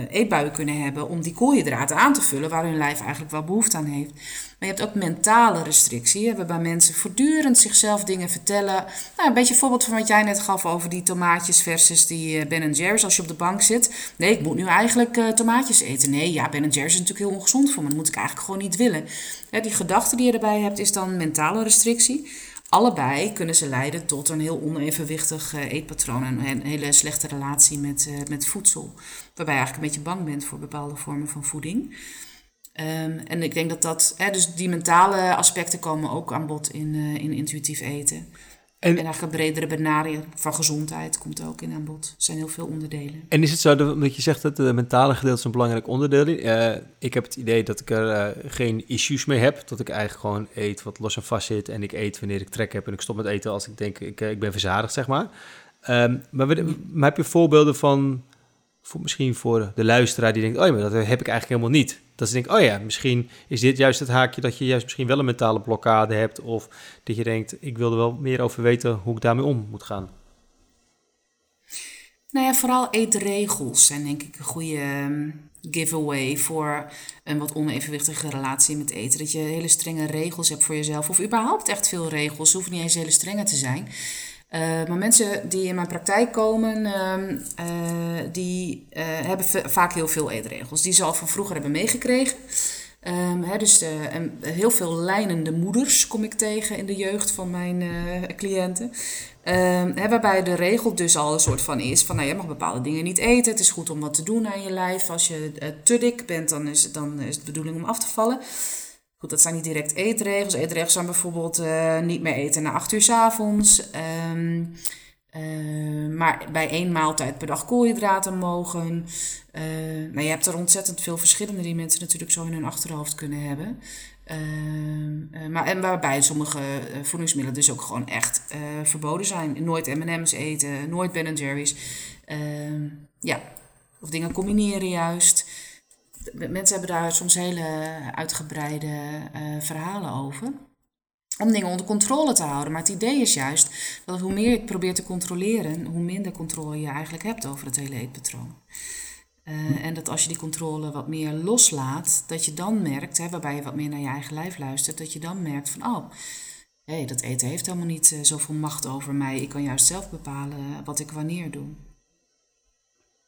Speaker 1: eetbuien kunnen hebben om die koolhydraten aan te vullen waar hun lijf eigenlijk wel behoefte aan heeft. Je hebt ook mentale restrictie, waarbij mensen voortdurend zichzelf dingen vertellen. Nou, een beetje een voorbeeld van wat jij net gaf over die tomaatjes versus die Ben Jerry's als je op de bank zit. Nee, ik moet nu eigenlijk tomaatjes eten. Nee, ja, Ben Jerry's is natuurlijk heel ongezond voor me, dat moet ik eigenlijk gewoon niet willen. die gedachte die je erbij hebt is dan mentale restrictie allebei kunnen ze leiden tot een heel onevenwichtig uh, eetpatroon en een hele slechte relatie met, met voedsel. Waarbij je eigenlijk een beetje bang bent voor bepaalde vormen van voeding. Um, en ik denk dat dat, hè, dus die mentale aspecten komen ook aan bod in, uh, in intuïtief eten. En, en eigenlijk een bredere benadering van gezondheid komt ook in aan bod. Er zijn heel veel onderdelen.
Speaker 2: En is het zo dat je zegt dat het mentale gedeelte is een belangrijk onderdeel is? Uh, ik heb het idee dat ik er uh, geen issues mee heb. Dat ik eigenlijk gewoon eet wat los en vast zit. En ik eet wanneer ik trek heb. En ik stop met eten als ik denk, ik, ik ben verzadigd, zeg maar. Um, maar, maar heb je voorbeelden van voor, misschien voor de luisteraar die denkt, oh ja, maar dat heb ik eigenlijk helemaal niet. Dat ze denkt, oh ja, misschien is dit juist het haakje dat je juist misschien wel een mentale blokkade hebt. Of dat je denkt, ik wil er wel meer over weten hoe ik daarmee om moet gaan.
Speaker 1: Nou ja, vooral eetregels zijn denk ik een goede ehm, giveaway voor een wat onevenwichtige relatie met eten. Dat je hele strenge regels hebt voor jezelf. Of überhaupt echt veel regels. Ze hoeven niet eens hele strenge te zijn. Uh, maar mensen die in mijn praktijk komen, uh, uh, die eh, hebben vaak heel veel eetregels. Die ze al van vroeger hebben meegekregen. Hè, dus heel veel lijnende moeders kom ik tegen in de jeugd van mijn cliënten. Hè, waarbij de regel dus al een soort van is van nou, je mag bepaalde dingen niet eten. Het is goed om wat te doen aan je lijf. Als je te dik bent, dan is, dan is het de bedoeling om af te vallen. Dat zijn niet direct eetregels. Eetregels zijn bijvoorbeeld uh, niet meer eten na acht uur s avonds. Um, uh, maar bij één maaltijd per dag koolhydraten mogen. Uh, je hebt er ontzettend veel verschillende die mensen natuurlijk zo in hun achterhoofd kunnen hebben. Uh, maar, en waarbij sommige voedingsmiddelen dus ook gewoon echt verboden zijn. Nooit M&M's eten, nooit Ben Jerry's. Ehm, ja, of dingen combineren juist mensen hebben daar soms hele uitgebreide uh, verhalen over. Om dingen onder controle te houden. Maar het idee is juist dat hoe meer je het probeert te controleren, hoe minder controle je eigenlijk hebt over het hele eetpatroon. Uh, en dat als je die controle wat meer loslaat, dat je dan merkt, hè, waarbij je wat meer naar je eigen lijf luistert, dat je dan merkt van, oh, hey, dat eten heeft helemaal niet uh, zoveel macht over mij. Ik kan juist zelf bepalen wat ik wanneer doe.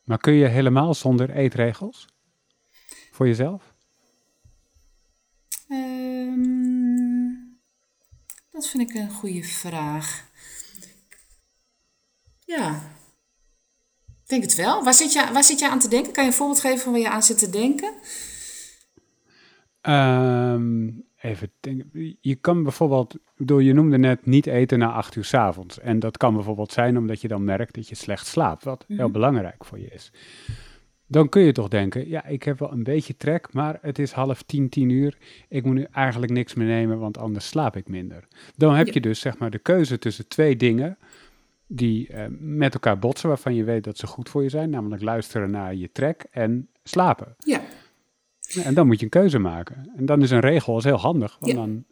Speaker 3: Maar kun je helemaal zonder eetregels? Voor jezelf?
Speaker 1: Um, dat vind ik een goede vraag. Ja, ik denk het wel. Waar zit, je, waar zit je aan te denken? Kan je een voorbeeld geven van waar je aan zit te denken?
Speaker 3: Um, even denken. Je kan bijvoorbeeld, bedoel, je noemde net niet eten na acht uur s avonds. En dat kan bijvoorbeeld zijn omdat je dan merkt dat je slecht slaapt, wat heel mhm. belangrijk voor je is dan kun je toch denken, ja, ik heb wel een beetje trek, maar het is half tien, tien uur. Ik moet nu eigenlijk niks meer nemen, want anders slaap ik minder. Dan heb je dus zeg maar de keuze tussen twee dingen die uh, met elkaar botsen, waarvan je weet dat ze goed voor je zijn, namelijk luisteren naar je trek en slapen.
Speaker 1: Ja.
Speaker 3: en dan moet je een keuze maken. En dan is een regel is heel handig, want dan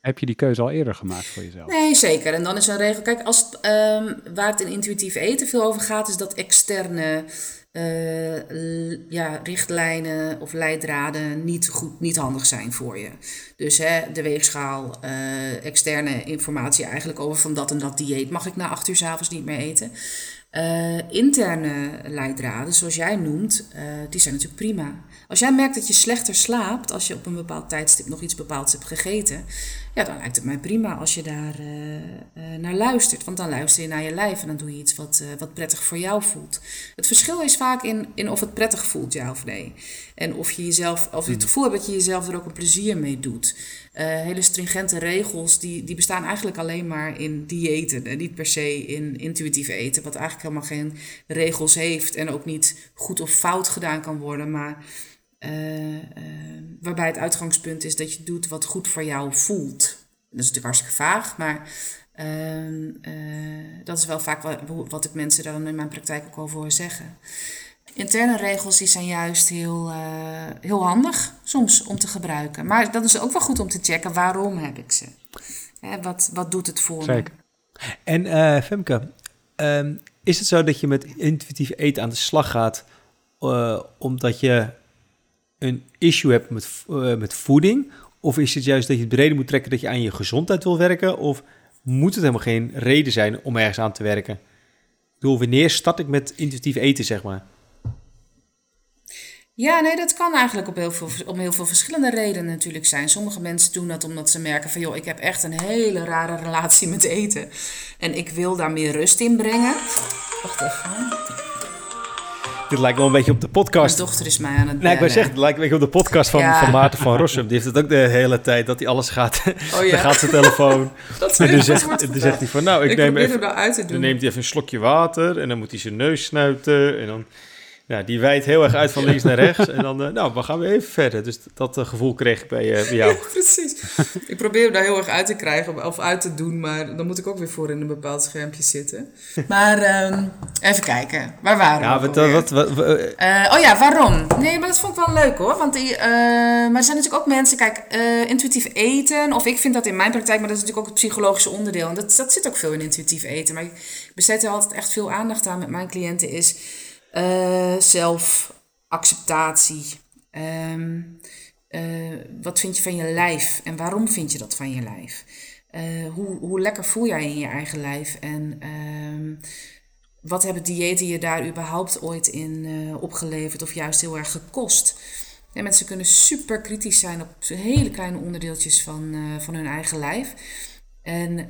Speaker 3: heb je die keuze al eerder gemaakt voor jezelf.
Speaker 1: Nee, zeker. En dan is een regel. Kijk, als, um, waar het in intuïtief eten veel over gaat, is dat externe uh, ja, richtlijnen of leidraden niet, goed, niet handig zijn voor je. Dus hè, de weegschaal, uh, externe informatie eigenlijk over van dat en dat dieet mag ik na acht uur s avonds niet meer eten. Uh, interne leidraden, zoals jij noemt, die zijn natuurlijk prima. Als jij merkt dat je slechter slaapt als je op een bepaald tijdstip nog iets bepaalds hebt gegeten, ja, dan lijkt het mij prima als je daar uh, uh, naar luistert. Want dan luister je naar je lijf en dan doe je iets wat, uh, wat prettig voor jou voelt. Het verschil is vaak in, in of het prettig voelt, ja of nee. En of je, jezelf, of je het gevoel hebt dat je jezelf er ook een plezier mee doet. hele stringente regels, die, die bestaan eigenlijk alleen maar in diëten. En niet per se in intuïtief eten, wat eigenlijk helemaal geen regels heeft. En ook niet goed of fout gedaan kan worden, maar uh, uh, waarbij het uitgangspunt is dat je doet wat goed voor jou voelt. Dat is natuurlijk hartstikke vaag, maar uh, dat is wel vaak wat, wat, ik mensen dan in mijn praktijk ook over hoor zeggen. Interne regels die zijn juist heel, heel handig soms om te gebruiken. Maar dat is ook wel goed om te checken waarom heb ik ze. Hè, wat, wat doet het voor
Speaker 2: Zeker. me? En Femke, um, is het zo dat je met intuïtief eten aan de slag gaat omdat je een issue hebt met, uh, met voeding? Of is het juist dat je het breder moet trekken dat je aan je gezondheid wil werken? Of moet het helemaal geen reden zijn om ergens aan te werken? Ik wanneer start ik met intuïtief eten, zeg maar?
Speaker 1: Ja, nee, dat kan eigenlijk op heel veel, om heel veel verschillende redenen natuurlijk zijn. Sommige mensen doen dat omdat ze merken van... joh, ik heb echt een hele rare relatie met eten. En ik wil daar meer rust in brengen. Wacht even.
Speaker 2: Dit lijkt wel een beetje op de podcast.
Speaker 1: Mijn dochter is mij aan het
Speaker 2: Nee, ik wil zeggen, het lijkt een beetje op de podcast van, van Maarten van Rossum. Die heeft het ook de hele tijd, dat hij alles gaat. Oh, ja. [laughs] dan gaat zijn telefoon. [laughs] dat en dan zegt, dan zegt hij van, nou, ik,
Speaker 1: ik
Speaker 2: neem even...
Speaker 1: Uit te doen.
Speaker 2: Dan neemt hij even een slokje water en dan moet hij zijn neus snuiten. En dan ja, die wijdt heel erg uit van links naar rechts. En dan, uh, nou, we gaan weer even verder. Dus dat uh, gevoel kreeg ik bij, uh, bij jou. [laughs]
Speaker 1: precies. ik probeer hem daar heel erg uit te krijgen of uit te doen. Maar dan moet ik ook weer voor in een bepaald schermpje zitten. [laughs] Maar um, even kijken. Waar waren ja, we? Wat, wat, wat oh ja, waarom? Nee, maar dat vond ik wel leuk hoor. Want die, maar er zijn natuurlijk ook mensen, kijk, intuïtief eten. Of ik vind dat in mijn praktijk, maar dat is natuurlijk ook het psychologische onderdeel. En dat, dat zit ook veel in intuïtief eten. Maar ik besteed er altijd echt veel aandacht aan met mijn cliënten. Is uh, zelfacceptatie. Um, uh, wat vind je van je lijf en waarom vind je dat van je lijf? Uh, hoe, hoe lekker voel jij in je eigen lijf en um, wat hebben diëten je daar überhaupt ooit in opgeleverd of juist heel erg gekost? Ja, mensen kunnen super kritisch zijn op hele kleine onderdeeltjes van, van hun eigen lijf. En uh,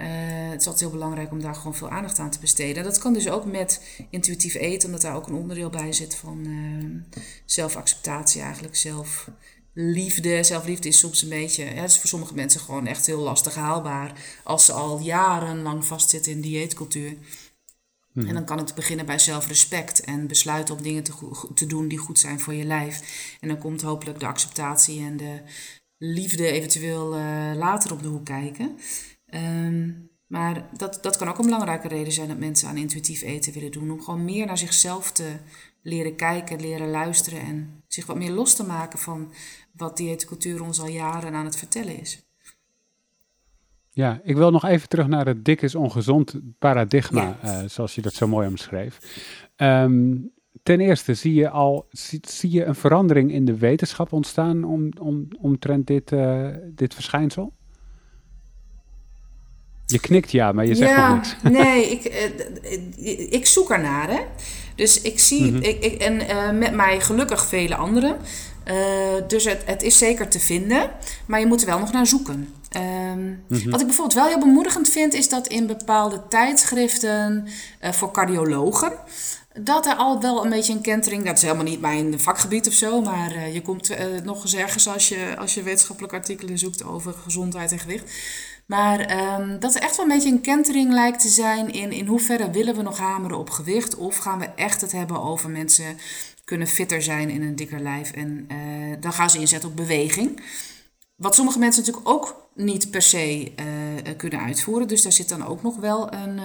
Speaker 1: het is altijd heel belangrijk om daar gewoon veel aandacht aan te besteden. Dat kan dus ook met intuïtief eten, omdat daar ook een onderdeel bij zit van uh, zelfacceptatie eigenlijk, zelfliefde. Zelfliefde is soms een beetje, ja, is voor sommige mensen gewoon echt heel lastig haalbaar als ze al jarenlang vastzitten in dieetcultuur. Mhm. En dan kan het beginnen bij zelfrespect en besluiten om dingen te, te doen die goed zijn voor je lijf. En dan komt hopelijk de acceptatie en de liefde eventueel uh, later op de hoek kijken. Um, maar dat, dat kan ook een belangrijke reden zijn dat mensen aan intuïtief eten willen doen. Om gewoon meer naar zichzelf te leren kijken, leren luisteren en zich wat meer los te maken van wat dieetcultuur ons al jaren aan het vertellen is.
Speaker 3: Ja, ik wil nog even terug naar het dik is ongezond paradigma, uh, zoals je dat zo mooi omschreef. Um, ten eerste, zie je al zie, zie, je een verandering in de wetenschap ontstaan om, om, omtrent dit, uh, dit verschijnsel? Je knikt ja, maar je zegt ja, nog niks. [laughs]
Speaker 1: Nee, ik, uh, ik zoek ernaar. Hè? Dus ik zie, mm -hmm. ik, ik, en uh, met mij gelukkig vele anderen. Uh, dus het, het is zeker te vinden, maar je moet er wel nog naar zoeken. Um, mm -hmm. Wat ik bijvoorbeeld wel heel bemoedigend vind, is dat in bepaalde tijdschriften voor cardiologen dat er al wel een beetje een kentering, dat is helemaal niet mijn vakgebied of zo, maar uh, je komt nog eens ergens als je, als je wetenschappelijke artikelen zoekt over gezondheid en gewicht. Maar um, dat er echt wel een beetje een kentering lijkt te zijn in in hoeverre willen we nog hameren op gewicht of gaan we echt het hebben over mensen kunnen fitter zijn in een dikker lijf en uh, dan gaan ze inzetten op beweging. Wat sommige mensen natuurlijk ook niet per se kunnen uitvoeren. Dus daar zit dan ook nog wel een,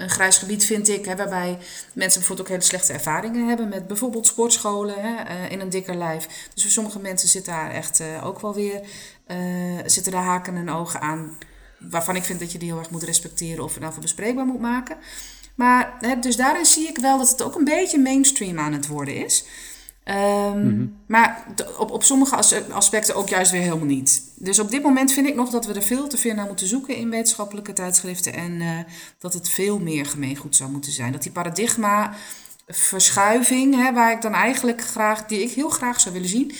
Speaker 1: een grijs gebied, vind ik, hè, waarbij mensen bijvoorbeeld ook hele slechte ervaringen hebben met bijvoorbeeld sportscholen hè, in een dikker lijf. Dus voor sommige mensen zit daar echt ook wel weer zitten daar haken en ogen aan, waarvan ik vind dat je die heel erg moet respecteren of in ieder geval bespreekbaar moet maken. Maar hè, dus daarin zie ik wel dat het ook een beetje mainstream aan het worden is. Ehm, mhm. Maar op, op sommige aspecten ook juist weer helemaal niet. Dus op dit moment vind ik nog dat we er veel te veel naar moeten zoeken in wetenschappelijke tijdschriften. En uh, dat het veel meer gemeengoed zou moeten zijn. Dat die paradigma verschuiving, hè, waar ik dan eigenlijk graag, die ik heel graag zou willen zien,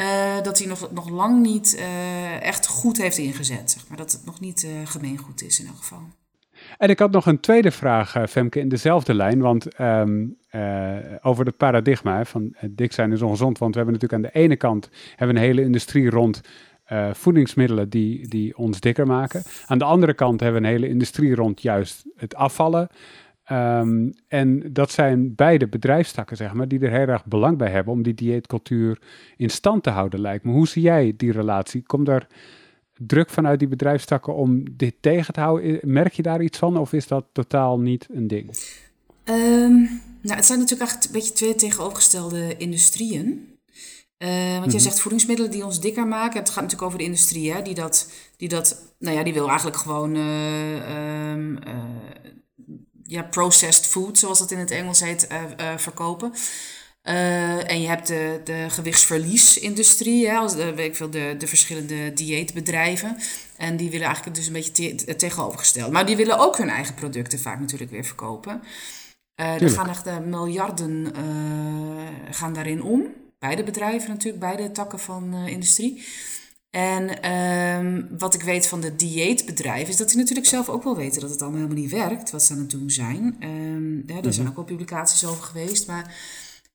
Speaker 1: uh, dat die nog, nog lang niet uh, echt goed heeft ingezet. Zeg maar dat het nog niet gemeengoed is in elk geval.
Speaker 3: En ik had nog een tweede vraag, Femke, in dezelfde lijn. Want uh, over het paradigma van dik zijn is ongezond. Want we hebben natuurlijk aan de ene kant hebben een hele industrie rond voedingsmiddelen die, die ons dikker maken. Aan de andere kant hebben we een hele industrie rond juist het afvallen. Um, en dat zijn beide bedrijfstakken, zeg maar, die er heel erg belang bij hebben om die dieetcultuur in stand te houden, lijkt me. Hoe zie jij die relatie? Komt er druk vanuit die bedrijfstakken om dit tegen te houden? Merk je daar iets van of is dat totaal niet een ding?
Speaker 1: Um, nou, het zijn natuurlijk echt een beetje twee tegenovergestelde industrieën. Uh, want mm jij zegt voedingsmiddelen die ons dikker maken. Het gaat natuurlijk over de industrie, hè, die dat, die dat, nou ja, die wil eigenlijk gewoon uh, uh, ja, processed food, zoals dat in het Engels heet, verkopen. Uh, en je hebt de, de gewichtsverliesindustrie, hè, als de, weet ik veel, de, de verschillende dieetbedrijven. En die willen eigenlijk dus een beetje te, tegenovergesteld. Maar die willen ook hun eigen producten vaak natuurlijk weer verkopen. Uh, er gaan echt uh, miljarden gaan daarin om. Beide bedrijven natuurlijk, beide takken van industrie. En um, wat ik weet van de dieetbedrijven is dat die natuurlijk zelf ook wel weten dat het allemaal helemaal niet werkt, wat ze aan het doen zijn. Um, ja, er zijn mhm. ook wel publicaties over geweest, maar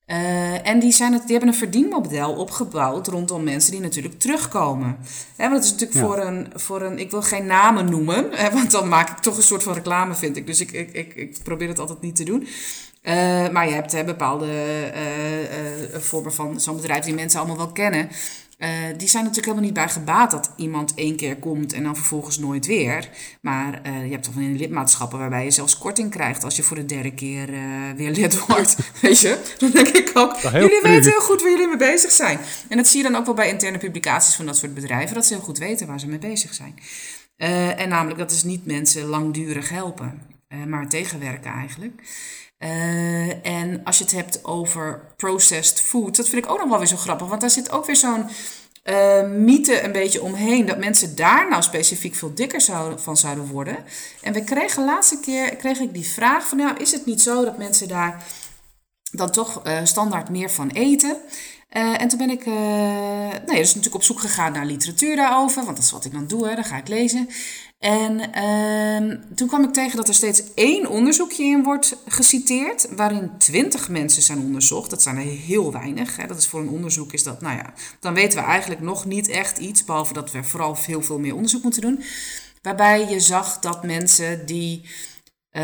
Speaker 1: uh, en die, zijn het, die hebben een verdienmodel opgebouwd rondom mensen die natuurlijk terugkomen. Want het is natuurlijk voor, een, voor een, ik wil geen namen noemen, hè, want dan maak ik toch een soort van reclame, vind ik. Dus ik, ik, ik, ik probeer het altijd niet te doen. Uh, maar je hebt hè, bepaalde uh, vormen van zo'n bedrijf die mensen allemaal wel kennen. Uh, die zijn natuurlijk helemaal niet bij gebaat dat iemand één keer komt en dan vervolgens nooit weer. Maar uh, je hebt toch van lidmaatschappen waarbij je zelfs korting krijgt als je voor de derde keer uh, weer lid [laughs] wordt. Weet je? Dan denk ik ook, jullie weten heel goed waar jullie mee bezig zijn. En dat zie je dan ook wel bij interne publicaties van dat soort bedrijven, dat ze heel goed weten waar ze mee bezig zijn. en namelijk dat is niet mensen langdurig helpen, maar tegenwerken eigenlijk. Uh, en als je het hebt over processed food, dat vind ik ook nog wel weer zo grappig. Want daar zit ook weer zo'n uh, mythe een beetje omheen. Dat mensen daar nou specifiek veel dikker zouden, van zouden worden. En we kregen de laatste keer kreeg ik die vraag van... Nou, is het niet zo dat mensen daar dan toch uh, standaard meer van eten? En toen ben ik uh, nou dus natuurlijk op zoek gegaan naar literatuur daarover, want dat is wat ik dan doe, hè, dan ga ik lezen. En uh, toen kwam ik tegen dat er steeds één onderzoekje in wordt geciteerd, waarin twintig mensen zijn onderzocht. Dat zijn er heel weinig. Hè. Dat is voor een onderzoek is dat, nou ja, dan weten we eigenlijk nog niet echt iets, behalve dat we vooral veel, veel meer onderzoek moeten doen. Waarbij je zag dat mensen die uh,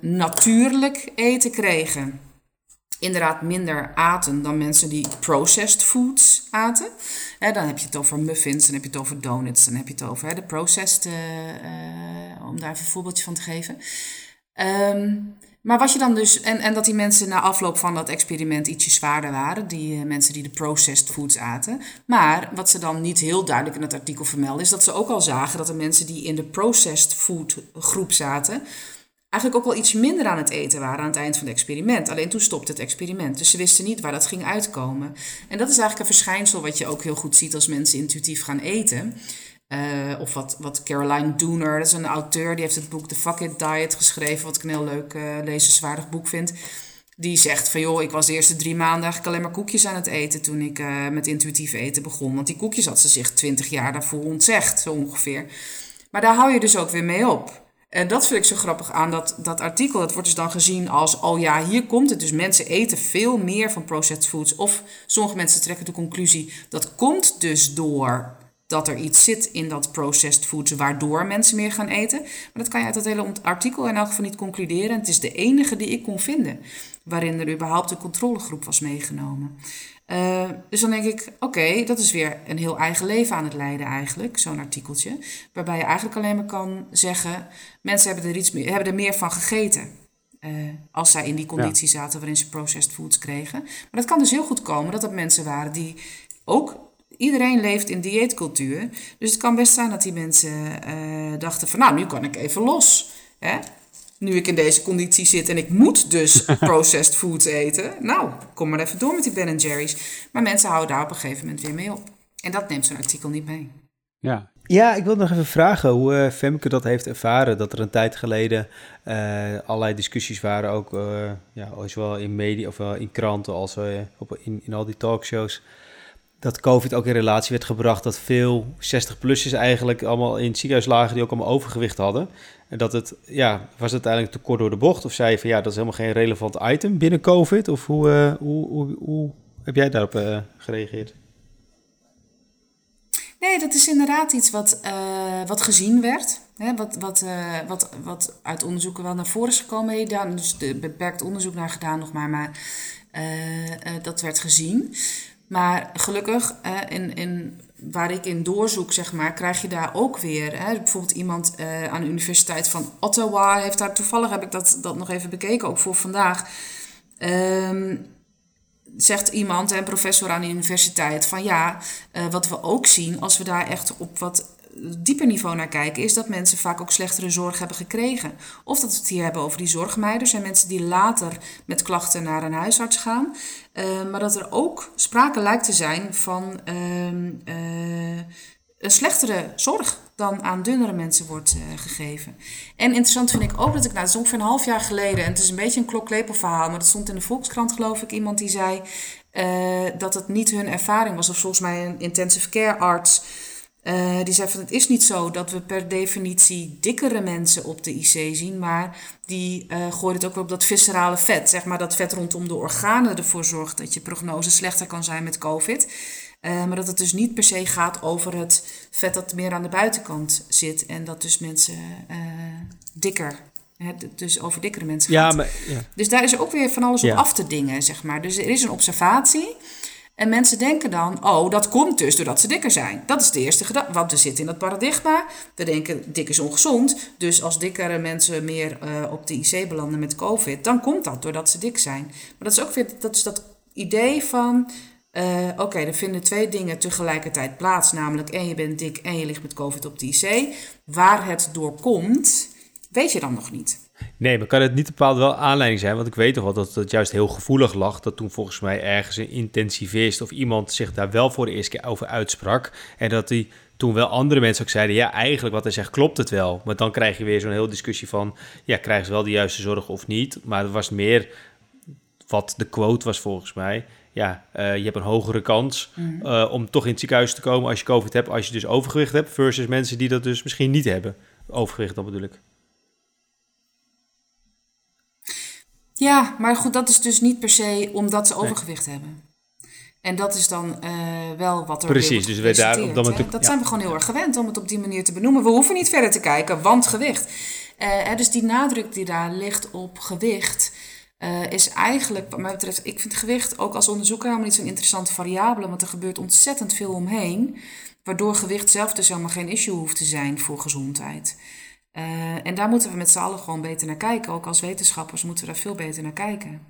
Speaker 1: natuurlijk eten kregen, inderdaad minder aten dan mensen die processed foods aten. dan heb je het over muffins, dan heb je het over donuts, dan heb je het over de processed, uh, om daar even een voorbeeldje van te geven. Um, maar wat je dan dus, en, en dat die mensen na afloop van dat experiment ietsje zwaarder waren, die uh, mensen die de processed foods aten. Maar wat ze dan niet heel duidelijk in het artikel vermelden, is dat ze ook al zagen dat de mensen die in de processed food groep zaten, eigenlijk ook wel iets minder aan het eten waren aan het eind van het experiment. Alleen toen stopte het experiment. Dus ze wisten niet waar dat ging uitkomen. En dat is eigenlijk een verschijnsel wat je ook heel goed ziet als mensen intuïtief gaan eten. Uh, of wat, wat Caroline Dooner, dat is een auteur, die heeft het boek The Fuck It Diet geschreven, wat ik een heel leuk uh, lezenswaardig boek vind. Die zegt van joh, ik was de eerste drie maanden eigenlijk alleen maar koekjes aan het eten toen ik uh, met intuïtief eten begon. Want die koekjes had ze zich twintig jaar daarvoor ontzegd, zo ongeveer. Maar daar hou je dus ook weer mee op. En dat vind ik zo grappig aan dat, dat artikel. Het wordt dus dan gezien als, oh ja, hier komt het. Dus mensen eten veel meer van processed foods. Of sommige mensen trekken de conclusie, dat komt dus door dat er iets zit in dat processed foods waardoor mensen meer gaan eten. Maar dat kan je uit dat hele artikel in elk geval niet concluderen. Het is de enige die ik kon vinden. waarin er überhaupt een controlegroep was meegenomen. Uh, dus dan denk ik, oké, dat is weer een heel eigen leven aan het leiden eigenlijk, zo'n artikeltje. Waarbij je eigenlijk alleen maar kan zeggen, mensen hebben er, iets meer, hebben er meer van gegeten. Uh, als zij in die conditie zaten waarin ze processed foods kregen. Maar dat kan dus heel goed komen dat dat mensen waren die ook iedereen leeft in dieetcultuur. Dus het kan best zijn dat die mensen uh, dachten van nou, nu kan ik even los. Hè? Nu ik in deze conditie zit en ik moet dus [laughs] processed foods eten. Nou, kom maar even door met die Ben Jerry's. Maar mensen houden daar op een gegeven moment weer mee op. En dat neemt zo'n artikel niet mee.
Speaker 2: Ja, ja, ik wil nog even vragen hoe uh, Femke dat heeft ervaren. Dat er een tijd geleden uh, allerlei discussies waren, ook uh, ja, zowel in media of in kranten als op, in, in al die talkshows dat COVID ook in relatie werd gebracht dat veel 60-plussers eigenlijk allemaal in het ziekenhuis lagen die ook allemaal overgewicht hadden. En dat het, ja, was het uiteindelijk te kort door de bocht? Of zei je van ja, dat is helemaal geen relevant item binnen COVID? Of hoe, uh, hoe, hoe, heb jij daarop uh, gereageerd?
Speaker 1: Nee, dat is inderdaad iets wat, uh, wat gezien werd. Hè, wat, wat, wat, wat uit onderzoeken wel naar voren is gekomen. He, daar dus de beperkt onderzoek naar gedaan nog maar, maar dat werd gezien. Maar gelukkig, in, in, waar ik in doorzoek, zeg maar, krijg je daar ook weer. Hè? Bijvoorbeeld iemand uh, aan de Universiteit van Ottawa heeft daar toevallig, heb ik dat, dat nog even bekeken, ook voor vandaag. Um, zegt iemand, een professor aan de universiteit, van ja, uh, wat we ook zien als we daar echt op wat dieper niveau naar kijken, is dat mensen vaak ook slechtere zorg hebben gekregen. Of dat we het hier hebben over die zorgmeiders en mensen die later met klachten naar een huisarts gaan. Uh, maar dat er ook sprake lijkt te zijn van uh, uh, een slechtere zorg dan aan dunnere mensen wordt uh, gegeven. En interessant vind ik ook dat ik, nou, het is ongeveer een half jaar geleden, en het is een beetje een kloklepelverhaal, maar dat stond in de Volkskrant, geloof ik, iemand die zei dat het niet hun ervaring was, of volgens mij een intensive care arts. Uh, die zei van het is niet zo dat we per definitie dikkere mensen op de IC zien, maar die uh, gooit het ook weer op dat viscerale vet. Zeg maar dat vet rondom de organen ervoor zorgt dat je prognose slechter kan zijn met COVID. Uh, maar dat het dus niet per se gaat over het vet dat meer aan de buitenkant zit en dat dus mensen dikker dus over dikkere mensen gaat. Ja, maar, ja. Dus daar is ook weer van alles op af te dingen, zeg maar. Dus er is een observatie. En mensen denken dan, oh, dat komt dus doordat ze dikker zijn. Dat is de eerste gedachte, want we zitten in dat paradigma. We denken, dik is ongezond. Dus als dikkere mensen meer uh, op de IC belanden met COVID, dan komt dat doordat ze dik zijn. Maar dat is ook weer dat, is dat idee van, uh, oké, er vinden twee dingen tegelijkertijd plaats. Namelijk, en je bent dik en je ligt met COVID op de IC. Waar het door komt, weet je dan nog niet.
Speaker 2: Nee, maar kan het niet bepaald wel aanleiding zijn? Want ik weet toch wel dat het juist heel gevoelig lag. Dat toen volgens mij ergens een intensivist of iemand zich daar wel voor de eerste keer over uitsprak. En dat die toen wel andere mensen ook zeiden: ja, eigenlijk wat hij zegt klopt het wel. Maar dan krijg je weer zo'n hele discussie van: ja, krijgen ze wel de juiste zorg of niet? Maar het was meer wat de quote was volgens mij. Ja, uh, je hebt een hogere kans uh, om toch in het ziekenhuis te komen als je COVID hebt, als je dus overgewicht hebt, versus mensen die dat dus misschien niet hebben. Overgewicht, dat bedoel ik.
Speaker 1: Ja, maar goed, dat is dus niet per se omdat ze overgewicht hebben. En dat is dan uh, wel wat er
Speaker 2: Precies, dus we daar
Speaker 1: op dat Dat zijn we gewoon heel erg gewend om het op die manier te benoemen. We hoeven niet verder te kijken, want gewicht. Uh, dus die nadruk die daar ligt op gewicht... Uh, is eigenlijk, wat mij betreft, ik vind gewicht ook als onderzoeker helemaal niet zo'n interessante variabele, want er gebeurt ontzettend veel omheen, waardoor gewicht zelf dus helemaal geen issue hoeft te zijn voor gezondheid. Uh, en daar moeten we met z'n allen gewoon beter naar kijken. Ook als wetenschappers moeten we daar veel beter naar kijken.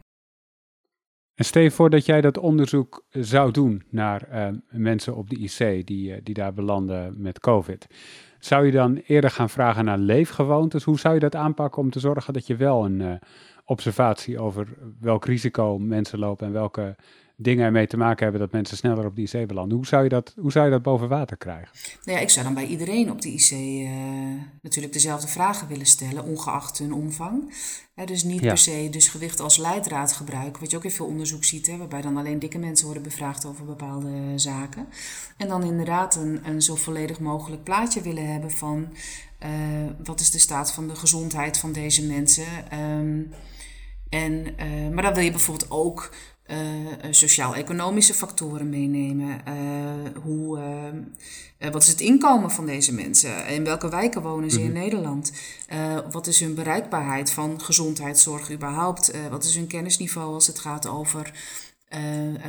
Speaker 3: En stel je voor dat jij dat onderzoek zou doen naar uh, mensen op de IC die, uh, die daar belanden met COVID. Zou je dan eerder gaan vragen naar leefgewoontes? Hoe zou je dat aanpakken om te zorgen dat je wel een observatie over welk risico mensen lopen en welke dingen ermee te maken hebben dat mensen sneller op de IC belanden. Hoe zou je dat, hoe zou je dat boven water krijgen?
Speaker 1: Nou ja, ik zou dan bij iedereen op de IC uh, eh, natuurlijk dezelfde vragen willen stellen, ongeacht hun omvang. dus niet per se dus gewicht als leidraad gebruiken, wat je ook in veel onderzoek ziet, hè, waarbij dan alleen dikke mensen worden bevraagd over bepaalde zaken. En dan inderdaad een, een zo volledig mogelijk plaatje willen hebben van uh, wat is de staat van de gezondheid van deze mensen. Um, en, uh, maar dan wil je bijvoorbeeld ook sociaal-economische factoren meenemen. hoe, wat is het inkomen van deze mensen? In welke wijken wonen ze in mhm. Nederland? wat is hun bereikbaarheid van gezondheidszorg überhaupt? wat is hun kennisniveau als het gaat over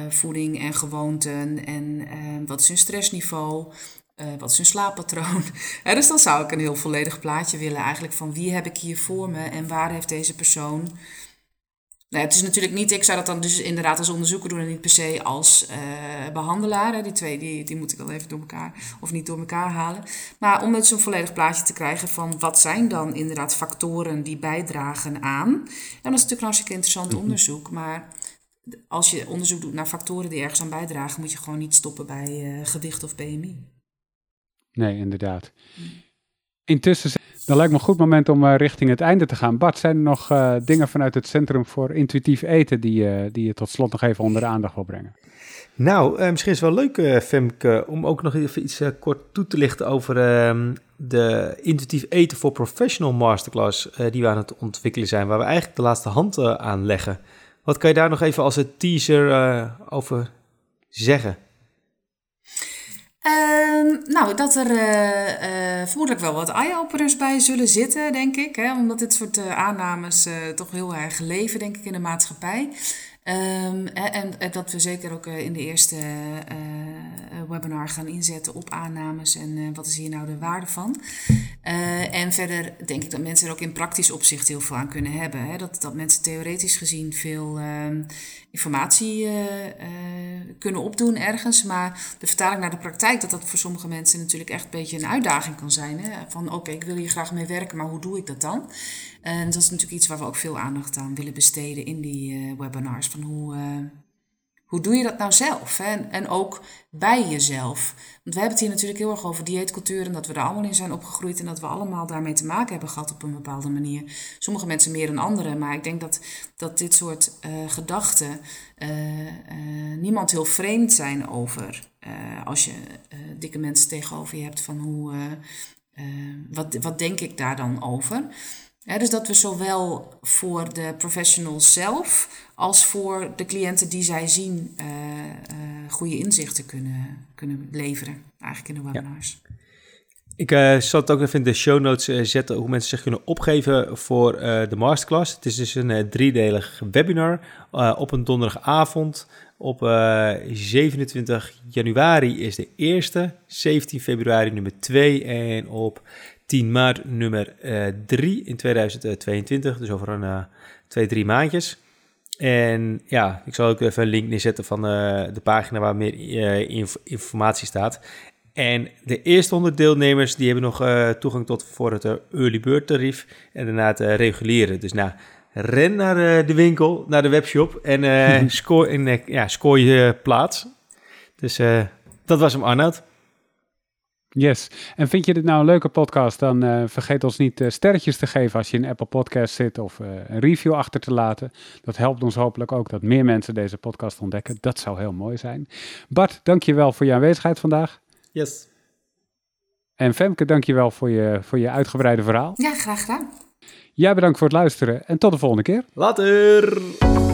Speaker 1: voeding en gewoonten? En wat is hun stressniveau? Wat is hun slaappatroon? [laughs] dus dan zou ik een heel volledig plaatje willen eigenlijk van wie heb ik hier voor me en waar heeft deze persoon... Nou, het is natuurlijk niet, ik zou dat dan dus inderdaad als onderzoeker doen en niet per se als uh, behandelaar. Die twee, die, die moet ik wel even door elkaar, of niet door elkaar halen. Maar om dus een volledig plaatje te krijgen van wat zijn dan inderdaad factoren die bijdragen aan. En dat is natuurlijk een hartstikke interessant mhm. onderzoek, maar als je onderzoek doet naar factoren die ergens aan bijdragen, moet je gewoon niet stoppen bij uh, gewicht of BMI.
Speaker 3: Nee, inderdaad. Intussen, dan lijkt me een goed moment om uh, richting het einde te gaan. Bart, zijn er nog uh, dingen vanuit het Centrum voor Intuïtief Eten die, uh, die je tot slot nog even onder de aandacht wil brengen?
Speaker 2: Nou, misschien is het wel leuk, Femke, om ook nog even iets kort toe te lichten over ehm, de Intuïtief Eten voor Professional Masterclass die we aan het ontwikkelen zijn, waar we eigenlijk de laatste hand aan leggen. Wat kan je daar nog even als een teaser over zeggen?
Speaker 1: Ehm, nou, dat er uh, vermoedelijk wel wat eye-openers bij zullen zitten, denk ik. Hè? Omdat dit soort uh, aannames toch heel erg leven, denk ik, in de maatschappij. Um, en, en, dat we zeker ook in de eerste webinar gaan inzetten op aannames en wat is hier nou de waarde van. en verder denk ik dat mensen er ook in praktisch opzicht heel veel aan kunnen hebben. Hè? Dat, dat mensen theoretisch gezien veel ehm, informatie kunnen opdoen ergens. Maar de vertaling naar de praktijk, dat dat voor sommige mensen natuurlijk echt een beetje een uitdaging kan zijn. Hè? Van oké, ik wil hier graag mee werken, maar hoe doe ik dat dan? En dat is natuurlijk iets waar we ook veel aandacht aan willen besteden in die uh, webinars. Van hoe, hoe doe je dat nou zelf? Hè? En ook bij jezelf. Want we hebben het hier natuurlijk heel erg over dieetcultuur en dat we er allemaal in zijn opgegroeid en dat we allemaal daarmee te maken hebben gehad op een bepaalde manier. Sommige mensen meer dan anderen, maar ik denk dat, dat dit soort uh, gedachten niemand heel vreemd zijn over. als je dikke mensen tegenover je hebt van hoe, wat, wat denk ik daar dan over? Dus dat we zowel voor de professionals zelf als voor de cliënten die zij zien uh, uh, goede inzichten kunnen, kunnen leveren, eigenlijk in de webinars. Ja.
Speaker 2: Ik uh, zal het ook even in de show notes zetten hoe mensen zich kunnen opgeven voor de masterclass. Het is dus een driedelig webinar op een donderdagavond. Op 27 januari is de eerste, 17 februari nummer 2 en op 10 maart nummer 3 uh, in 2022. Dus over een uh, twee, drie maandjes. En ja, ik zal ook even een link neerzetten van uh, de pagina waar meer inf informatie staat. En de eerste 100 deelnemers die hebben nog toegang tot voor het early bird tarief en daarna het reguliere. Dus nou, ren naar de winkel, naar de webshop en, [laughs] score, en ja, score je plaats. Dus dat was hem Arnoud.
Speaker 3: Yes. En vind je dit nou een leuke podcast, dan uh, vergeet ons niet uh, sterretjes te geven als je in Apple Podcast zit of uh, een review achter te laten. Dat helpt ons hopelijk ook dat meer mensen deze podcast ontdekken. Dat zou heel mooi zijn. Bart, dankjewel voor je aanwezigheid vandaag.
Speaker 2: Yes.
Speaker 3: En Femke, dankjewel voor je, voor je uitgebreide verhaal.
Speaker 1: Ja, graag gedaan.
Speaker 3: Jij bedankt voor het luisteren en tot de volgende keer.
Speaker 2: Later!